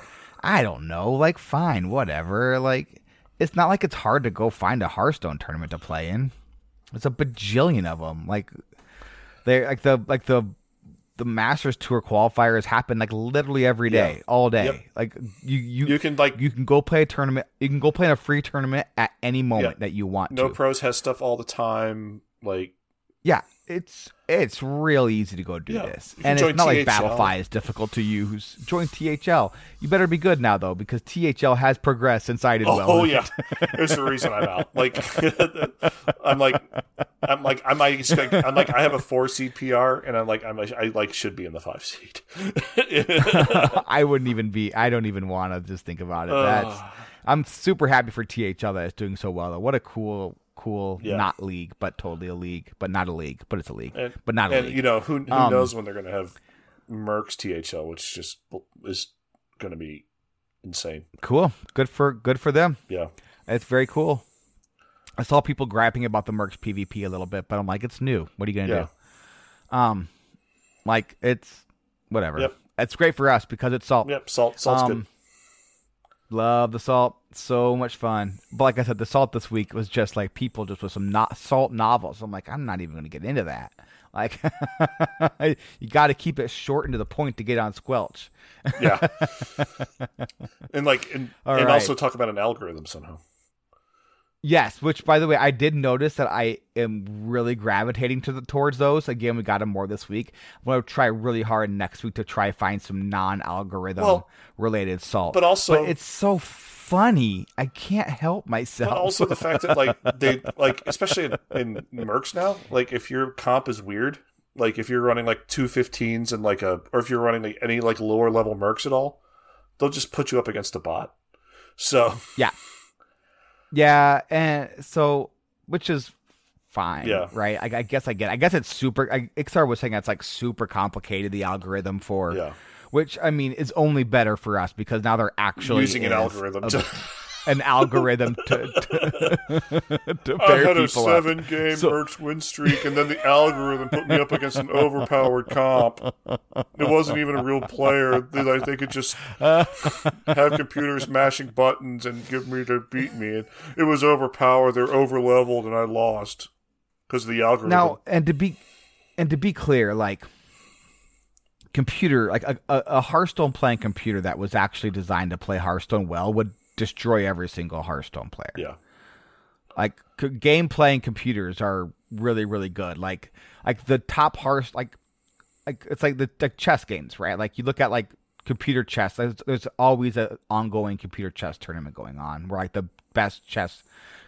I don't know. Like fine whatever. Like it's not like it's hard to go find a hearthstone tournament to play in. It's a bajillion of them. Like they like the like the the Masters Tour qualifiers happen like literally every day, Yeah. all day. Yep. Like you you you can like you can go play a tournament. You can go play in a free tournament at any moment Yeah. that you want no to. pros has stuff all the time. Like yeah, it's it's real easy to go do Yeah, this, and it's not like Battlefy is difficult to use. Join THL. You better be good now though, because THL has progressed since I did well. oh yeah, there's the reason I'm out. Like I'm like I'm like I'm like I'm like I have a four CPR, and I'm like I'm like I like should be in the five seat. I wouldn't even be. I don't even want to just think about it. That's. I'm super happy for THL that it's doing so well. Though. What a cool, cool Yeah. not league, but totally a league, but not a league, but it's a league, and, but not a and league. you know who who Um, knows when they're going to have Mercs THL, which just is going to be insane. cool, good for good for them. Yeah, It's very cool. I saw people griping about the Mercs PvP a little bit, but I'm like, it's new. What are you gonna yeah, do? Um, like it's whatever. Yep. It's great for us because it's salt. yep. Salt, salt's good. Love the salt. So much fun. But like I said, the salt this week was just like people just with some not salt novels. I'm like, I'm not even going to get into that. Like, you got to keep it short and to the point to get on Squelch. Yeah, and like and, and right. also talk about an algorithm somehow. Yes, which by the way, I did notice that I am really gravitating to the towards those. Again, we got them more this week. I'm to try really hard next week to try find some non-algorithm Well, related salt. but also- but it's so funny. I can't help myself. But also the fact that like they like especially in, in Mercs now, like if your comp is weird, like if you're running like two 15s and like a or if you're running like any like lower level Mercs at all, they'll just put you up against a bot. So Yeah. Yeah, and so which is fine, Yeah. right? I, I guess I get. I guess it's super. I, Iksar was saying that's like super complicated the algorithm for, yeah, which I mean is only better for us because now they're actually using an algorithm a- to an algorithm to to, to I had a people up. seven game So- Mercs win streak, and then the algorithm put me up against an overpowered comp. It wasn't even a real player. They, like, they could just have computers mashing buttons and give me to beat me. And it was overpowered. They're over leveled, and I lost because of the algorithm. Now, and to be and to be clear, like computer, like a, a, a Hearthstone playing computer that was actually designed to play Hearthstone well would destroy every single Hearthstone player. yeah, Like c- game playing computers are really really good. Like like the top Hearth like like it's like the like chess games, right? Like you look at like computer chess. There's, there's always an ongoing computer chess tournament going on where like the best chess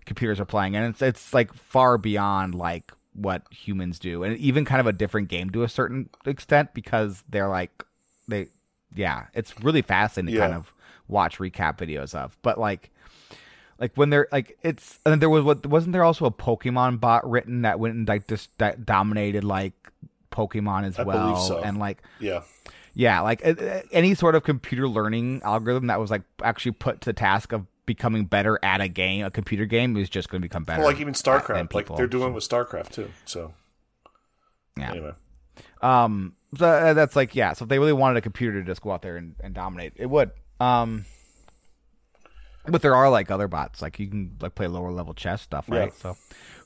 computers are playing, and it's it's like far beyond like what humans do, and even kind of a different game to a certain extent because they're like they yeah, it's really fascinating Yeah. kind of watch recap videos of, but like like when they're like it's and there was what wasn't there also a Pokemon bot written that went and like just dominated like Pokemon as I well, so. and like Yeah. yeah, like any sort of computer learning algorithm that was like actually put to the task of becoming better at a game, a computer game, is just going to become better. Well, like even StarCraft, like they're doing with StarCraft too. So Yeah. anyway, Um, so uh, that's like yeah. So if they really wanted a computer to just go out there and, and dominate, it would. Um, but there are like other bots, like you can like play lower level chess stuff, right? Yeah. So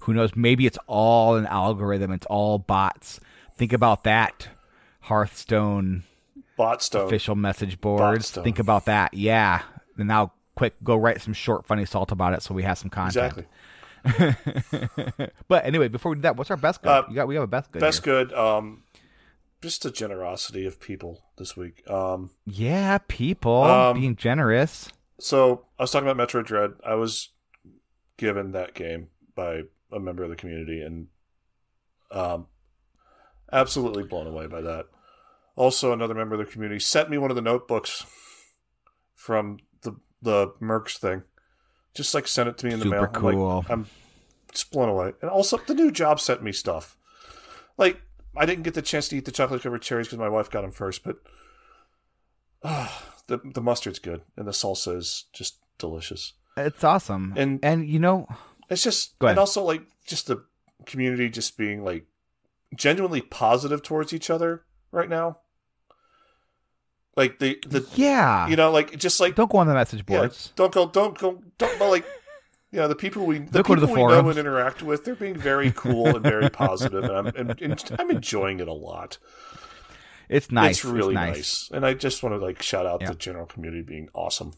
who knows? Maybe it's all an algorithm. It's all bots. Think about that, Hearthstone Botstone. official message boards. Botstone. Think about that. Yeah. And now, quick, go write some short, funny salt about it, so we have some content. Exactly. But anyway, before we do that, what's our best good? Uh, you got we have a best good. Best here. good. Um, just the generosity of people this week. Um, Yeah, people Um, being generous. so I was talking about Metroid Dread. I was given that game by a member of the community, and um, absolutely blown away by that. Also, another member of the community sent me one of the notebooks from the the Mercs thing. Just like sent it to me in the Super mail. I'm like, cool. I'm just blown away. And also, the new job sent me stuff. Like, I didn't get the chance to eat the chocolate covered cherries because my wife got them first, but ah, the the mustard's good and the salsa is just delicious. It's awesome. And- and you know, It's just and also like just the community just being like genuinely positive towards each other right now. Like the the yeah, you know like just like don't go on the message yeah, boards. don't go don't go don't but like you know the people we the Don't go to people the we know and interact with they're being very cool and very positive and I'm and, and I'm enjoying it a lot. It's nice. It's really nice. nice. And I just want to like shout out Yeah. the general community being awesome.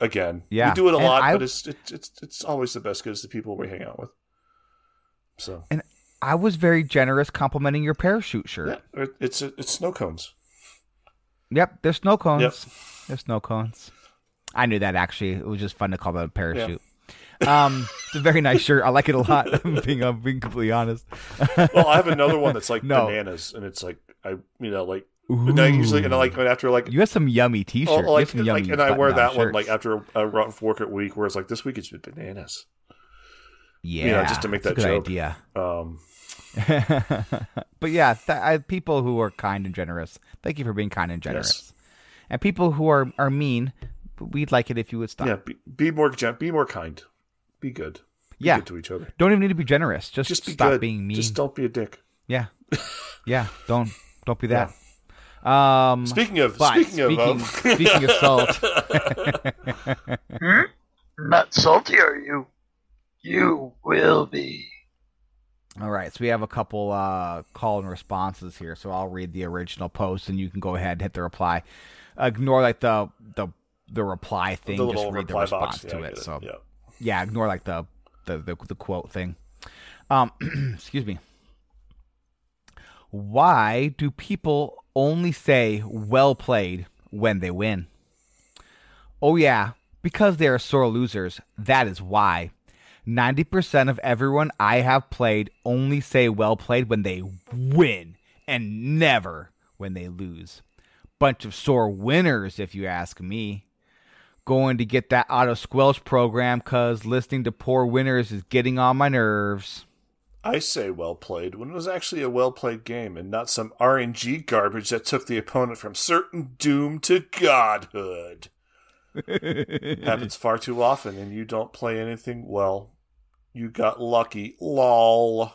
Again, Yeah. we do it a And lot, I- but it's it's it's it's always the best because the people we hang out with. So and I was very generous complimenting your parachute shirt. yeah, it's it's snow cones. Yep, there's snow cones. Yep. There's snow cones. I knew that actually. It was just fun to call them a parachute. Um, it's a very nice shirt. I like it a lot. I'm being, I'm being completely honest. Well, I have another one that's like No. bananas, and it's like I you know like and I usually and I like after like You have some yummy t-shirts. oh, like, some yummy like and I wear that one like after a rough work at week, where it's like this week it's been bananas. yeah, just to make that good joke. idea. Um, but yeah, th- I, people who are kind and generous, thank you for being kind and generous. And people who are are mean, we'd like it if you would stop. yeah, be, be more gen- be more kind, be good, be Yeah. good to each other. Don't even need to be generous. Just, Just be stop good. being mean. Just don't be a dick. Yeah, yeah. Don't don't be that. Um, Speaking of but speaking, of speaking, um, speaking of salt, hmm? Not salty, are you? You will be. all right. So we have a couple uh, call and responses here. So I'll read the original post, and you can go ahead and hit the reply. Ignore like the the the reply thing. the Just little read the response box. To I it. get So yeah. Yeah, ignore like the the the, the quote thing. Um, excuse me. Why do people only say "well played" when they win? Oh yeah, because they are sore losers. That is why. 90% of everyone I have played only say well played when they win and never when they lose. Bunch of sore winners, if you ask me. Going to get that auto squelch program because listening to poor winners is getting on my nerves. I say well played when it was actually a well played game and not some RNG garbage that took the opponent from certain doom to godhood. Happens far too often, and you don't play anything well. You got lucky. Lol.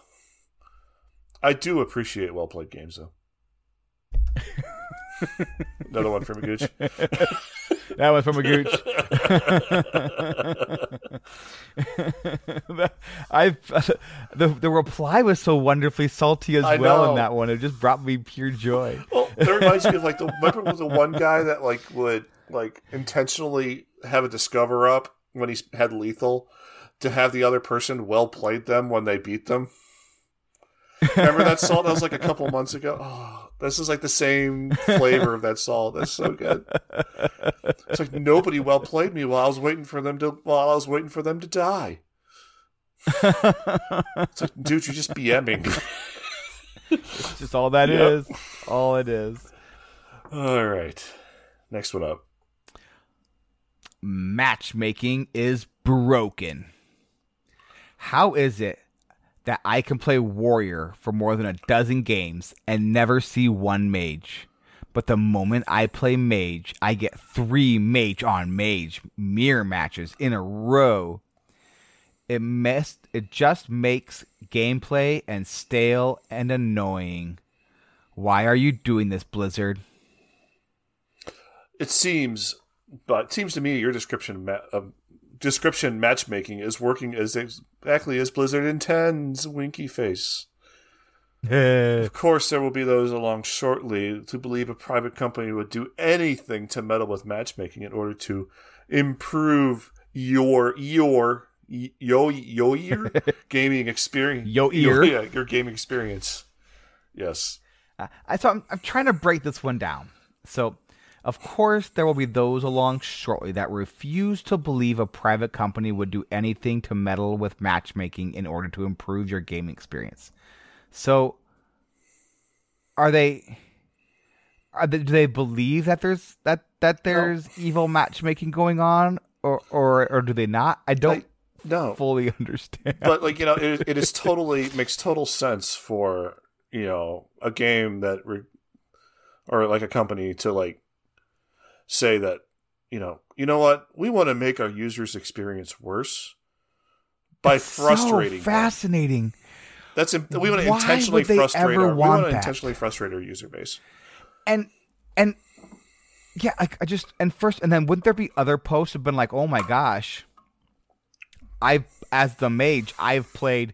I do appreciate well played games, though. Another one from a gooch. That was from a gooch. I the the reply was so wonderfully salty as I well know. in that one. It just brought me pure joy. Well, that reminds me of like the remember the one guy that like would like intentionally have a discover up when he had lethal to have the other person well played them when they beat them. Remember that salt? That was like a couple months ago. Oh, this is like the same flavor of that salt. That's so good. It's like nobody well played me while I was waiting for them to while I was waiting for them to die. It's like, dude, you're just BMing. It's just all that is. Yep. All it is. All right, next one up. Matchmaking is broken. How is it that I can play warrior for more than a dozen games and never see one mage. But the moment I play mage, I get three mage on mage mirror matches in a row. It messed, it just makes gameplay and stale and annoying. Why are you doing this, Blizzard? It seems, but it seems to me your description of description matchmaking is working as exactly as Blizzard intends. Winky face. Of course, there will be those along shortly to believe a private company would do anything to meddle with matchmaking in order to improve your your yo yo your gaming experience. Yo ear. yeah, your gaming experience. Yes. Uh, I so I'm, I'm trying to break this one down. So, of course, there will be those along shortly that refuse to believe a private company would do anything to meddle with matchmaking in order to improve your gaming experience. So, are they? Are they, do they believe that there's that that there's evil matchmaking going on, or or or do they not? I don't No. fully understand. but like you know it, it is totally makes total sense for you know a game that re- or like a company to like say that you know you know what we want to make our users experience worse by frustrating so them. fascinating. that's in, we want to Why intentionally frustrate our, we want to that? intentionally frustrate our user base and and yeah, I, I just and first and then wouldn't there be other posts have been like, oh my gosh, I've as the mage I've played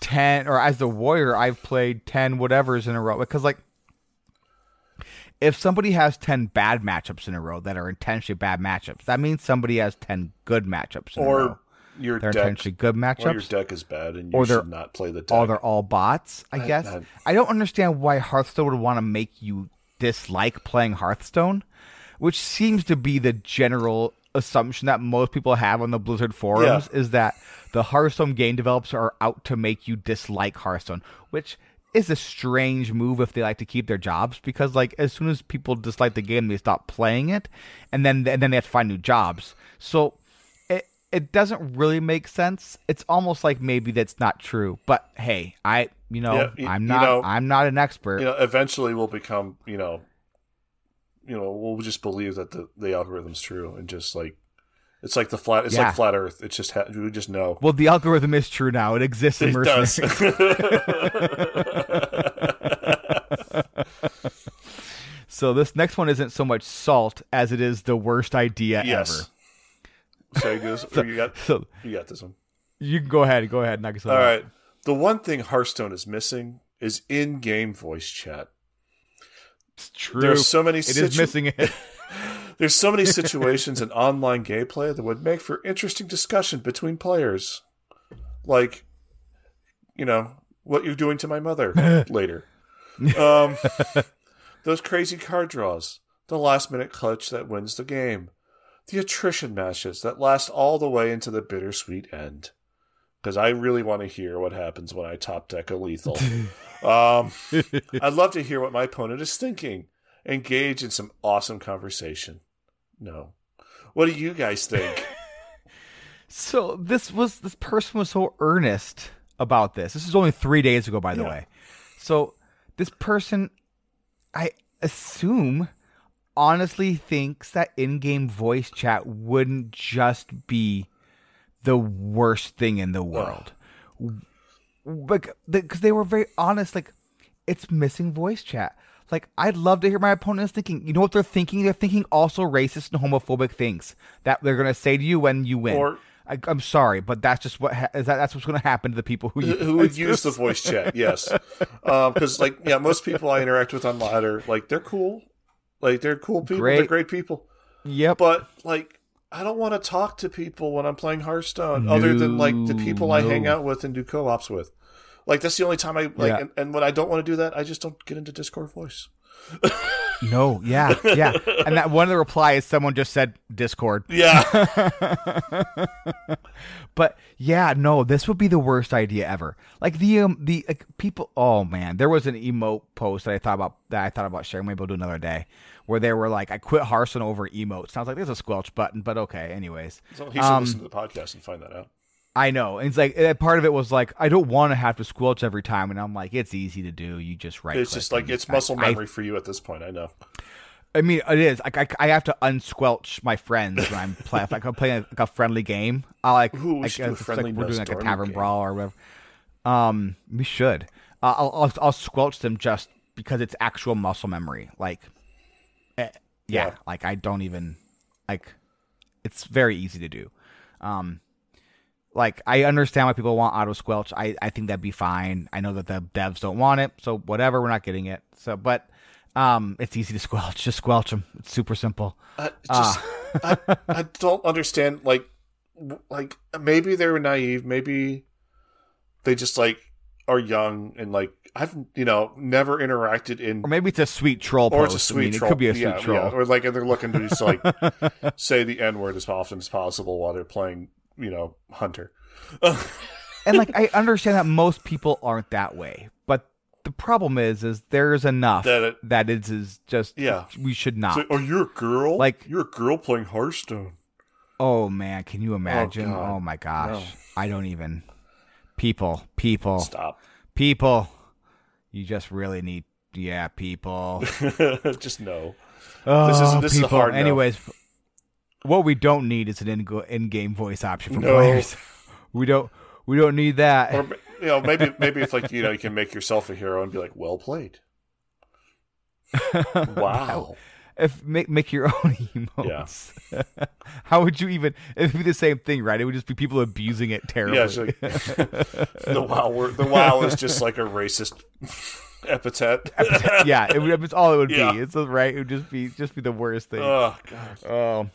ten or as the warrior I've played ten whatevers in a row because like if somebody has ten bad matchups in a row that are intentionally bad matchups, that means somebody has ten good matchups in a row. or your They're deck intentionally good or your deck is bad and you Or they're- should not play the deck Oh, they're all bots, I I- guess. I- I don't understand why Hearthstone would want to make you dislike playing Hearthstone, which seems to be the general assumption that most people have on the Blizzard forums is that the Hearthstone game developers are out to make you dislike Hearthstone, which is a strange move if they like to keep their jobs because like as soon as people dislike the game they stop playing it and then and then they have to find new jobs. So it it doesn't really make sense. It's almost like maybe that's not true. But hey, I you know Yeah, y- I'm you not know- I'm not an expert. you know, eventually we'll become, you know, you know, we'll just believe that the, the algorithm's true and just like it's like the flat, it's Yeah. like flat Earth. It's just ha- we just know. well, the algorithm is true now. It exists in It does. So this next one isn't so much salt as it is the worst idea yes. So you, this, or you got ever. So you got this one. you can go ahead. Go ahead. Knock yourself All right. The one thing Hearthstone is missing is in-game voice chat. It's true. There's so many. It is situ- missing it. There's so many situations in online gameplay that would make for interesting discussion between players. Like, you know, what you're doing to my mother later. Um, those crazy card draws, the last minute clutch that wins the game, the attrition matches that last all the way into the bittersweet end. Because I really want to hear what happens when I top deck a lethal. um, I'd love to hear what my opponent is thinking. Engage in some awesome conversation. No. What do you guys think? So this was this person was so earnest about this. This is only three days ago, by the Yeah. way. So this person, I assume, honestly thinks that in-game voice chat wouldn't just be the worst thing in the world. Like, because they were very honest. Like, it's missing voice chat. Like, I'd love to hear my opponents thinking. You know what they're thinking? They're thinking also racist and homophobic things that they're gonna say to you when you win. Or- I, I'm sorry, but that's just what ha- is that. That's what's gonna happen to the people who who would use the voice chat? Yes, um, because like yeah, most people I interact with on ladder, like they're cool, like they're cool people, they're Great. great people. Yep. But like, I don't want to talk to people when I'm playing Hearthstone, other than like the people I hang out with and do co-ops with. Like that's the only time I like, Yeah. and, and when I don't want to do that, I just don't get into Discord voice. No. Yeah. Yeah. and that one of the replies, someone just said Discord. Yeah, But yeah, no, this would be the worst idea ever. Like the um, the like, people. Oh man, there was an emote post that I thought about that I thought about sharing. Maybe we'll do another day, where they were like, "I quit Hearthstone over emotes." Sounds like there's a squelch button, but okay. Anyways, so he should Um, listen to the podcast and find that out. I know. And it's like part of it was like I don't want to have to squelch every time, and I'm like, it's easy to do. You just right. It's just like it's muscle memory for you at this point. I know. I mean, it is. Like I, I have to unsquelch my friends when I'm playing. like I'm playing like a friendly game. I like. Ooh, like, do a it's friendly like we're doing like a tavern game. brawl or whatever. Um, we should. Uh, I'll, I'll I'll squelch them just because it's actual muscle memory. Like, eh, yeah, Yeah. like I don't even like. It's very easy to do. Um, like I understand why people want auto squelch. I I think that'd be fine. I know that the devs don't want it, so whatever. We're not getting it. So, but um, it's easy to squelch. Just squelch them. It's super simple. I just I, I don't understand. Like, like maybe they were naive. Maybe they just like are young and like I've you know never interacted in Or maybe it's a sweet troll or post. it's a I sweet mean, troll. It could be a sweet yeah, troll. yeah. Or like and they're looking to just like say the n word as often as possible while they're playing. You know, Hunter. and like I understand that most people aren't that way, but the problem is, is there's enough That it- that it is just Yeah. we should not. Oh, you're a girl. Like- you're a girl playing Hearthstone. oh man, can you imagine? Oh, God. Oh, my gosh, No. I don't even. People, people, Stop. people. You just really need, yeah, people. just no. Oh, This is- this is a people. hard no. What we don't need is an in in-game voice option for No. players. We don't. We don't need that. Or you know, maybe maybe if like you know you can make yourself a hero and be like, well played. Wow. if make make your own emotes. How would you even? It'd be the same thing, right? It would just be people abusing it terribly. Yeah, like, the wow word, the wow is just like a racist epithet. yeah, it would. It's all it would Yeah. be. It's right. It would just be just be the worst thing. oh god. Oh,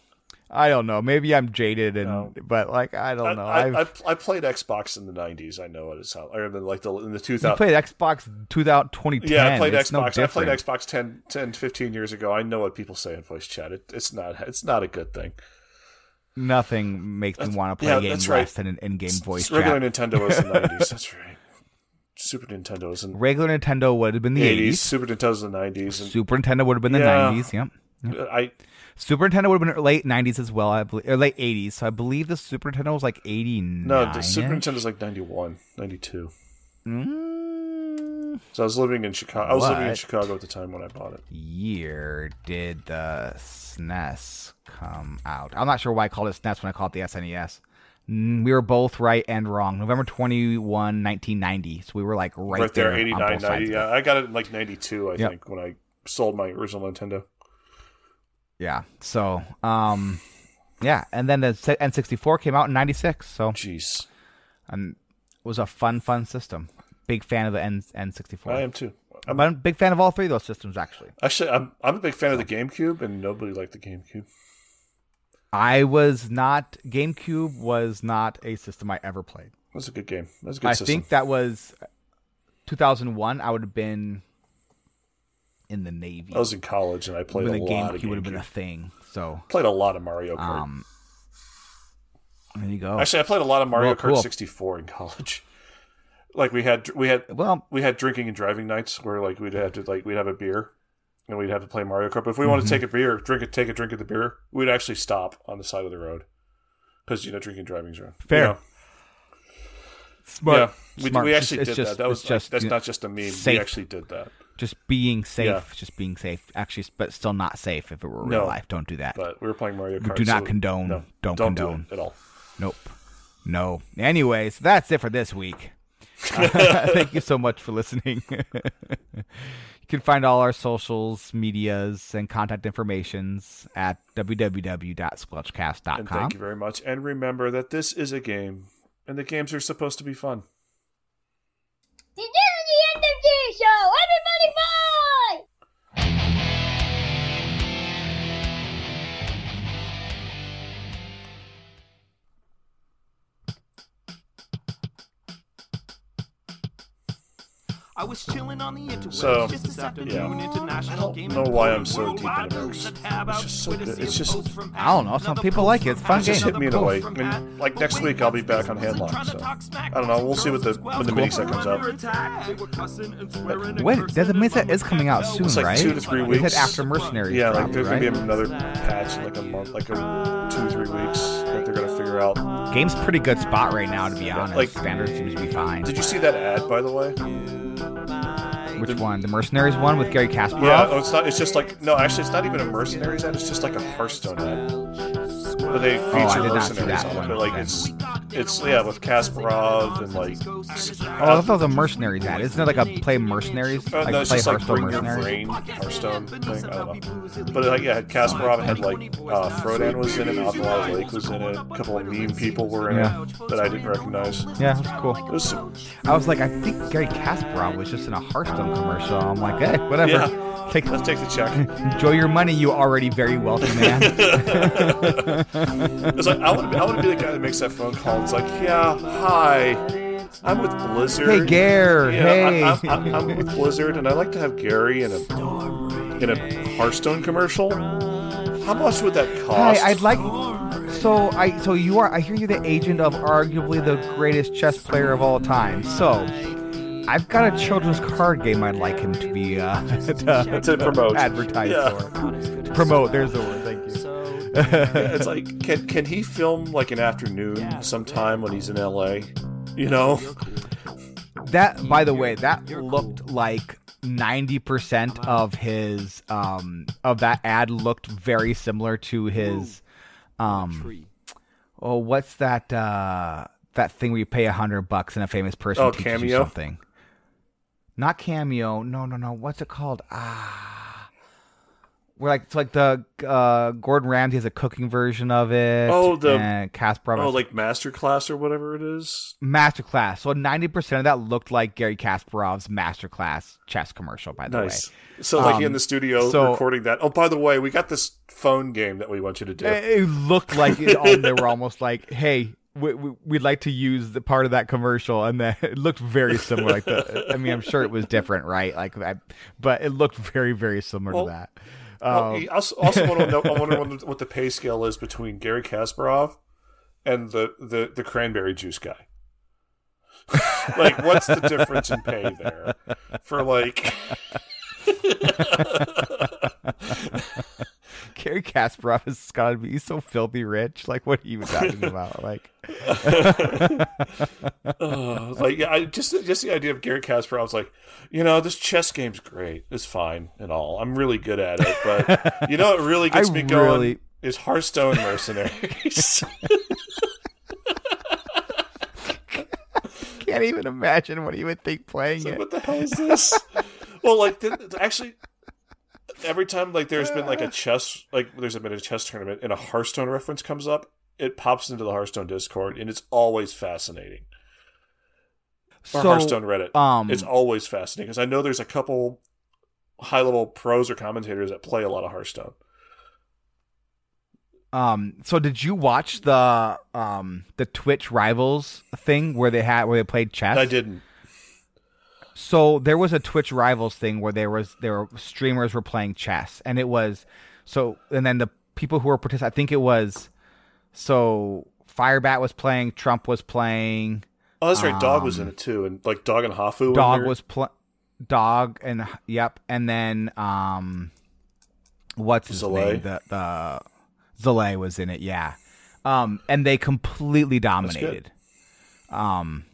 I don't know. Maybe I'm jaded, and No. but like I don't I, know. I, I, I played Xbox in the '90s. I know what it's how, or in like the in the you played Xbox 2000 2010. yeah, I played It's Xbox. No I played. Xbox 10, 10, 15 years ago. I know what people say in voice chat. It, it's not. It's not a good thing. Nothing makes me want to play yeah, a game that's right. less than an in-game voice Regular chat. Nintendo was the '90s. That's right. Super Nintendo was in Regular Nintendo would have been the 80s. 80s. Super Nintendo's in the 90s. And Super Nintendo would have been the Yeah. 90s. Yep. I Super Nintendo would have been late '90s as well, I believe, or late '80s. So I believe the Super Nintendo was like '89. no, the Super Nintendo's like 91, 92. Mm, So I was living in Chicago. I was living in Chicago at the time when I bought it. year did the SNES come out? I'm not sure why I called it SNES when I called it the SNES. Mm, We were both right and wrong. November 21, 1990. So we were like right, Right, there, on 89, 90. Yeah, I got it in like 92, I Yep. think, when I sold my original Nintendo. Yeah. So, um, yeah, and then the N64 came out in '96. So, Jeez. and it was a fun, fun system. Big fan of the N N64. I am too. I'm, I'm a big fan of all three of those systems, actually. actually, I'm, I'm a big fan of the GameCube, and nobody liked the GameCube. I was not GameCube was not a system I ever played. That was a good game. That was a good I system. think that was 2001. I would have been in the Navy. I was in college, and I played a the lot of GameCube would have been a thing. So, Played a lot of Mario Kart. um, there you go. Actually, I played a lot of Mario Well, Kart cool. 64 in college. Like we had, we had, well, we had drinking and driving nights where like we'd have to like we'd have a beer and we'd have to play Mario Kart. But if we wanted to Mm-hmm. take a beer, drink it, take a drink of the beer, we'd actually stop on the side of the road because you know drinking and driving's wrong. Fair. You know? smart. yeah, we, smart. we actually just- did just- that. That was it's just that's you know, not just a meme. safe. We actually did that. Just being safe. Yeah. Just being safe. Actually, but still not safe if it were No. real life. Don't do that. But we were playing Mario Kart. do not so- condone- No, don't don't condone. do it at all. Nope. No. Anyways, that's it for this week. Thank you so much for listening. you can find all our socials, medias, and contact informations at And www.squelchcast.com. thank you very much. And remember that this is a game, and the games are supposed to be fun. Of the show. Everybody I was chilling on the interwebs So, just this afternoon. yeah. International I don't know why I'm so deep in into News, Mercs. a tab It's just so good. It's just- I don't know. Some people like it. It's fun It just game. hit me in a way. I mean, like next week I'll be back on wasn't Handlock, so I don't know. We'll see what the when the were mini set comes under out. attack. They were cussing and swearing and Wait, cursing there's mini set is coming out soon, It's like right? two to three weeks. said after Mercenaries. Yeah, like dropped, there's right? gonna be another patch in like a month, like a two three weeks that they're gonna figure out. Game's pretty good spot right now, to be honest. like- Standard seems to be fine. Did you see that ad by the way? Which one? The Mercenaries one with Garry Kasparov? Yeah, oh, it's not. It's just like no, actually, it's not even a mercenaries ad. It's just like a Hearthstone ad. But they Oh, feature see mercenaries that on it. But like it's it's yeah with Kasparov and like Oh, I thought it was a Mercenaries ad. Isn't it like a play Mercenaries? Uh, like no, it's play just like Hearthstone bring your Mercenaries? brain Hearthstone thing. I don't know. But like yeah, Kasparov had like uh, Frodan was in it, Alkali Lake was in it, a couple of meme people were in Yeah. it that I didn't recognize. Yeah, that's cool. It was I was like, I think Garry Kasparov was just in a Hearthstone commercial. I'm like, hey, whatever. Yeah. Take, let's take the check. enjoy your money, you already very wealthy man. It's like I want to be, I want to be the guy that makes that phone call. It's like, yeah, hi, I'm with Blizzard. Hey, Gare, Yeah, hey. I'm, I'm, I'm with Blizzard, and I like to have Garry in a in a Hearthstone commercial. How much would that cost? Hi? I'd like. So I, so you are. I hear you're the agent of arguably the greatest chess player of all time. So. I've got a children's card game I'd like him to be uh, to, To promote. advertise Yeah. for. To promote. There's the word. Thank you. Yeah, it's like, can can he film like an afternoon sometime when he's in LA? You know, That, by the way, that looked like ninety percent of his um of that ad looked very similar to his um. Oh, what's that? uh That thing where you pay a hundred bucks and a famous person Oh, teaches you something. Not cameo. No, no, no. What's it called? Ah. Where like it's like the uh, Gordon Ramsay has a cooking version of it. Oh, the- and Kasparov oh, like masterclass or whatever it is. Masterclass. So ninety percent of that looked like Garry Kasparov's Masterclass chess commercial. By the Nice. way, So like Um, in the studio so- recording that. Oh, by the way, we got this phone game that we want you to do. it, looked like it, all, they were almost like, "Hey, we, we, we'd like to use the part of that commercial," and then it looked very similar. Like the, I mean, I'm sure it was different, right? Like, I, but it looked very, very similar Well- to that. Well, Um, I also, also want to know. I wonder what the, what the pay scale is between Garry Kasparov and the the, the cranberry juice guy. like, what's the difference in pay there for like? Garry Kasparov has got to be he's so filthy rich. Like, what are you talking about? Like, Uh, like yeah, I just just the idea of Garry Kasparov. I was like, you know, this chess game's great. It's fine and all. I'm really good at it, but you know, what really gets I me going really- is Hearthstone Mercenaries. can't even imagine what he would think playing like, it. what the hell is this? well, like actually, every time like there's been like a chess like there's been a chess tournament and a Hearthstone reference comes up, it pops into the Hearthstone Discord and it's always fascinating. Or So, Hearthstone Reddit. um, it's always fascinating because I know there's a couple high level pros or commentators that play a lot of Hearthstone. Um, so did you watch the um the Twitch rivals thing where they had where they played chess? I didn't. So there was a Twitch rivals thing where there was there were streamers were playing chess, and it was so, and then the people who were participating, I think it was so Firebat was playing, Trump was playing, Oh, that's right. Dog was in Um, it too, and like Dog and Hafu. Dog was pl- Dog and yep, and then um, what's his name? The the Zalae was in it, yeah. Um, and they completely dominated. Um,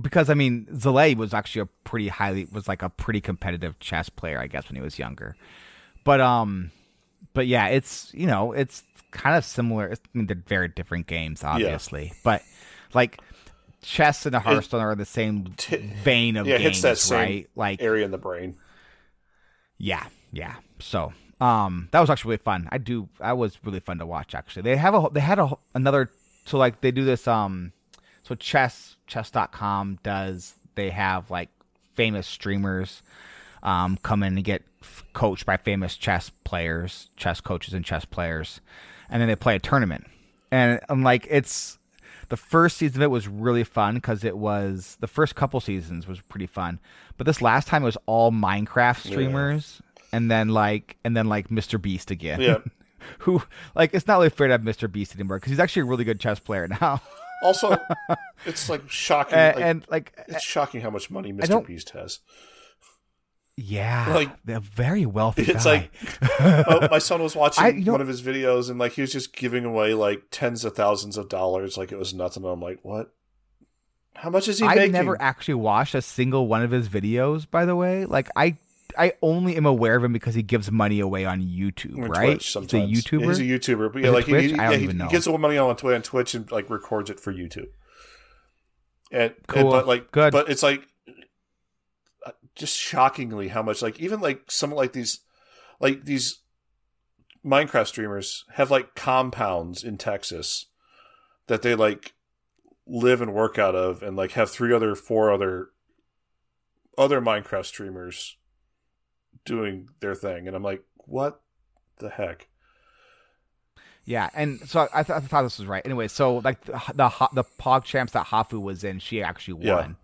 because I mean, Zalae was actually a pretty highly was like a pretty competitive chess player, I guess, when he was younger. But um, but yeah, it's you know it's kind of similar. I mean, they're very different games, obviously, but like chess and the Hearthstone are the same vein of yeah, it games, hits that same right? Like area in the brain. yeah, yeah. So, um, that was actually really fun. I do. That was really fun to watch. Actually, they have a. They had a another. So like they do this. Um, so chess chess.com does. They have like famous streamers, um, come in and get f- coached by famous chess players, chess coaches, and chess players, and then they play a tournament. And I'm like, it's the first season of it was really fun because it was the first couple seasons was pretty fun, but this last time it was all Minecraft streamers, and then like and then like Mr. Beast again. Yeah. Who like it's not really fair to have Mr. Beast anymore because he's actually a really good chess player now. Also, it's like shocking, and, like, and like it's shocking how much money Mr. Beast has. yeah, like- they're very wealthy. It's guy. like oh, my son was watching I- you know- one of his videos and like he was just giving away like tens of thousands of dollars like it was nothing. I'm like, what? How much is he I making? never actually watched a single one of his videos. By the way, like I, I only am aware of him because he gives money away on YouTube, On right? Twitch sometimes. He's a YouTuber. Yeah, he's a YouTuber, but yeah, like he, he, I don't yeah, he, he know. gives away money on Twitch, on Twitch and like records it for YouTube. And, and- Cool. but like, Good. but it's like uh, just shockingly how much like even like some like these like these Minecraft streamers have like compounds in Texas that they like live and work out of and like have three other four other other Minecraft streamers doing their thing and I'm like what the heck Yeah, and so I, th- I thought this was right. Anyway, so like the the, the Pog Champs that Hafu was in, she actually Yeah. won.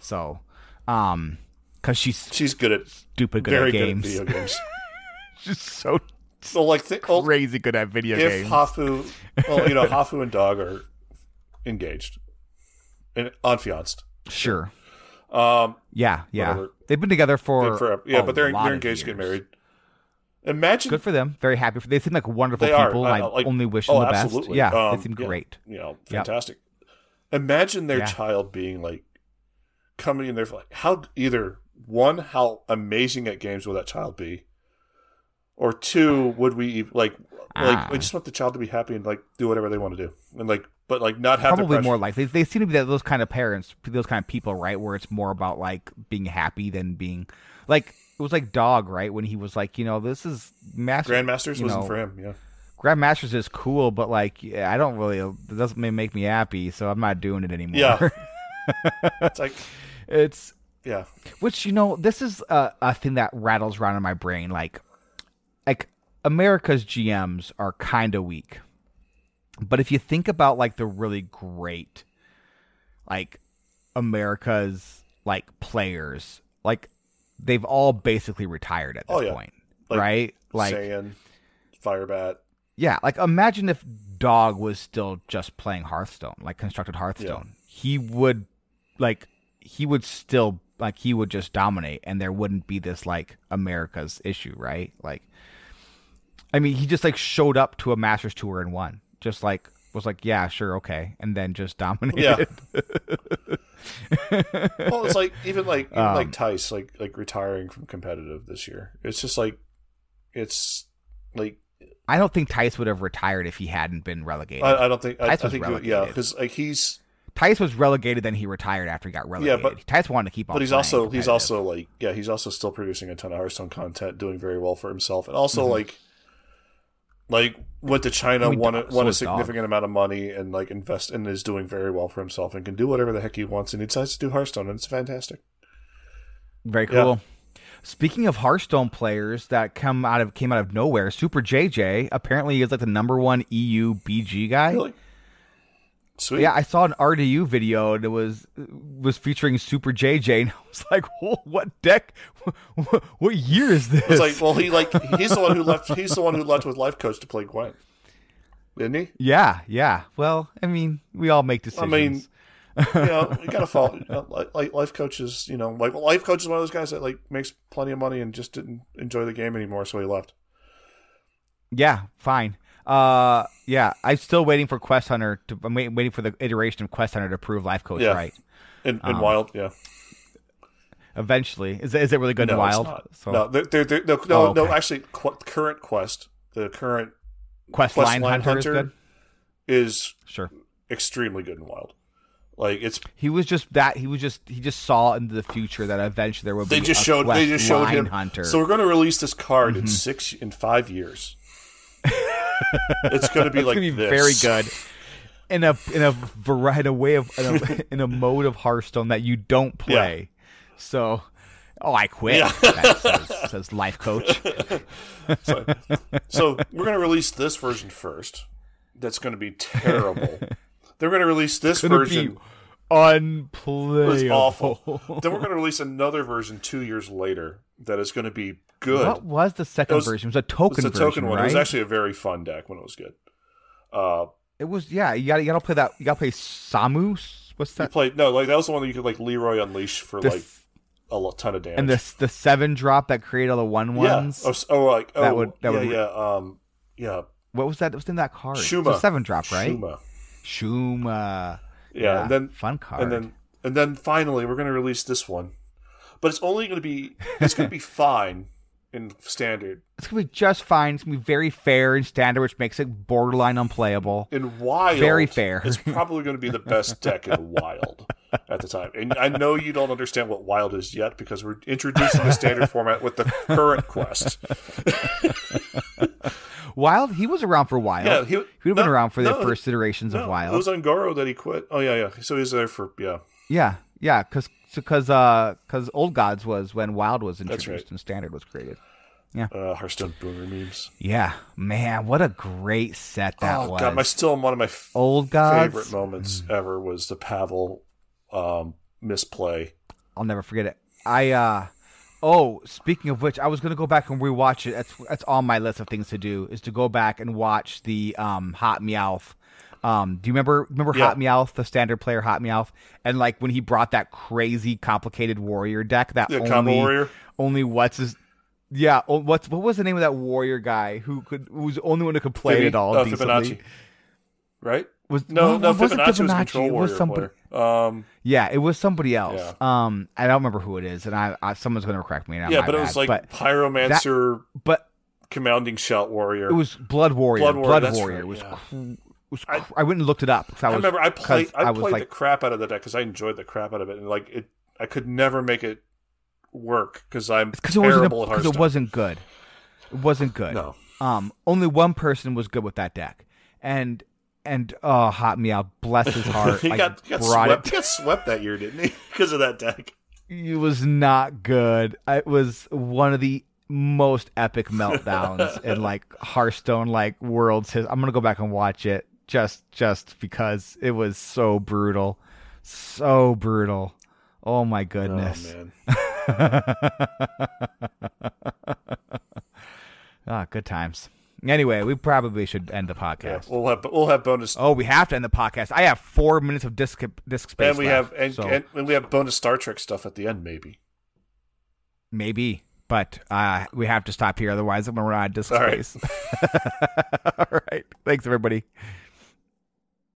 So, um, because she's she's good at stupid good very at good at games. video games she's so so like th- oh, crazy good at video if games. Hafu well you know Hafu and Dog are engaged and unfianced sure. um Yeah, yeah. Whatever. They've been together for, for yeah but they're they're engaged to get married imagine Good for them. Very happy for. They seem like wonderful people. I I, like- only wish oh, them the best. absolutely. Yeah, Um, they seem yeah, great. You know, Yep. fantastic. Imagine their Yeah. child being like coming in there for like how either one how amazing at games will that child be, or two would we like like Ah. I just want the child to be happy and like do whatever they want to do and like but like not have Probably more like they, seem to be that, those kind of parents, those kind of people, right? Where it's more about like being happy than being like it was like dog, right? When he was like, you know, this is master Grandmasters wasn't know, for him. Yeah, Grandmasters is cool, but like yeah, I don't really. It doesn't make me happy, so I'm not doing it anymore. Yeah. it's like it's yeah, which you know this is a, a thing that rattles around in my brain. Like, like America's GMs are kind of weak, but if you think about like the really great, like America's like players, like they've all basically retired at this Oh, yeah. point, Like, right? Like, Saiyan, Firebat. yeah, like imagine if Dog was still just playing Hearthstone, like constructed Hearthstone. He would like he would still like he would just dominate and there wouldn't be this like America's issue, right? Like I mean, he just like showed up to a Masters tour and won. Just like was like, yeah, sure, okay, and then just dominated. well, it's like even like even Um, like Thijs, like like retiring from competitive this year. It's just like it's like I don't think Thijs would have retired if he hadn't been relegated. I, I don't think I, I Thijs was think relegated. yeah because like he's Thijs was relegated, then he retired after he got relegated. Yeah, but- Thijs wanted to keep on. but he's also he's also like yeah he's also still producing a ton of Hearthstone content, doing very well for himself, and also Mhm. like like went to China, I mean, won a, so won a is Dog. significant amount of money, and like invest and is doing very well for himself, and can do whatever the heck he wants, and he decides to do Hearthstone, and it's fantastic. Very Yeah. cool. Speaking of Hearthstone players that come out of came out of nowhere, Super JJ apparently is like the number one EU BG guy. Really sweet. Yeah, I saw an RDU video and it was was featuring Super JJ, and I was like, "Whoa, "What deck? What, what year is this?" It's like well he like he's the one who left he's the one who left with Life Coach to play Gwent, didn't he? yeah, yeah. Well, I mean, we all make decisions. I mean, you know, you gotta follow. You know, like, like life coaches, you know, like life coach is one of those guys that like makes plenty of money and just didn't enjoy the game anymore, so he left. Yeah, fine. Uh, yeah, I'm still waiting for Quest Hunter to. I'm wait, waiting for the iteration of Quest Hunter to prove Life Coach Yeah. right. In, in Um, Wild, yeah. Eventually, is it, is it really good in Wild? So No, they're, they're, no, no, Oh, no. Actually, qu- current quest, the current Quest Line Hunter is good? is Sure. extremely good in Wild. Like it's He was just that. He was just. He just saw into the future that eventually there would they be. just a showed they just showed him. Hunter. So we're going to release this card in Mhm. six in five years. it's going to be like gonna be this. very good. In a in a variety a way of in a, in a mode of Hearthstone that you don't play. So, oh, I quit. Yeah. That says, says life coach. so, so we're going to release this version first. That's going to be terrible. Then we're going to release this version. be unplayable. It was awful. then we're going to release another version two years later that is going to be good. What was the second It was- version? It was a token It's a token version, one. right? It was actually a very fun deck when it was good. Uh, It was yeah. You got you got to play that. You got to play Samus. What's that? you that? played no, like that was the one that you could like Leroy unleash for The like a ton of damage. and the the seven drop that created all the one ones. Yeah. Oh, oh, like oh, That would- that yeah, would- yeah, um, yeah. What was that? It was in that card. Shu'ma. a seven drop, right? Shu'ma. Shu'ma. Yeah, and then fun card. and then and then finally we're going to release this one, but it's only going to be it's going to be fine in standard. it's gonna be just fine. It's gonna be very fair and standard, which makes it borderline unplayable. In wild, Very fair. it's probably going to be the best deck in wild at the time. And I know you don't understand what wild is yet because we're introducing the standard format with the current quest. Wild, he was around for Wild. Yeah, he- would have been around for the no, first iterations No, of Wild. It was on Goro that he quit. Oh yeah, yeah. So he's there for yeah. Yeah, yeah, because because uh because Old Gods was when Wild was introduced right. and Standard was created. Yeah, Uh, Hearthstone boomer memes. yeah, man, what a great set that oh was. god, my still one of my f- Old Gods. favorite moments ever was the Pavel um, misplay. I'll never forget it. I uh oh, speaking of which, I was gonna go back and rewatch it. That's that's on my list of things to do is to go back and watch the um Hot Meowth. Um, do you remember remember Yeah. Hot Meowth, the standard player Hot Meowth, and like when he brought that crazy complicated warrior deck that The only combo warrior? only what's his yeah what's what was the name of that warrior guy who could who was the only one who could play it all uh, decently? Fibonacci. Right? Was No, no, it wasn't Fibonacci was Fibonacci, control it was somebody-. Um, Yeah, it was somebody else. Um, I don't remember who it is, and I, I someone's going to correct me. Now, yeah, but it was like but Pyromancer, but commanding shout warrior. it was Blood Warrior. Blood Blood Warrior, Warrior, that's right, was. yeah. Was cr- I, went and looked it up. 'cause I, I, remember I 'cause played I, I played like, the crap out of the deck because I enjoyed the crap out of it, and like it, I could never make it work because I'm because it wasn't terrible at because it wasn't good. It wasn't good. No. Um, only one person was good with that deck, and and oh, hot meow, bless his heart. he got, he got swept. He got swept that year, didn't he? Because of that deck. it was not good. It was one of the most epic meltdowns in like Hearthstone like worlds. I'm gonna go back and watch it just just because it was so brutal, so brutal. Oh my goodness. man. ah, good times. Anyway, we probably should end the Yeah, podcast. we'll have we'll have bonus, Oh, we have to end the podcast. I have four minutes of disc disc space. and we left, have and, so and, and we have bonus Star Trek stuff at the end, maybe. maybe, but uh, we have to stop here. Otherwise, I'm gonna run out of disc All right. space. All right. Thanks, everybody.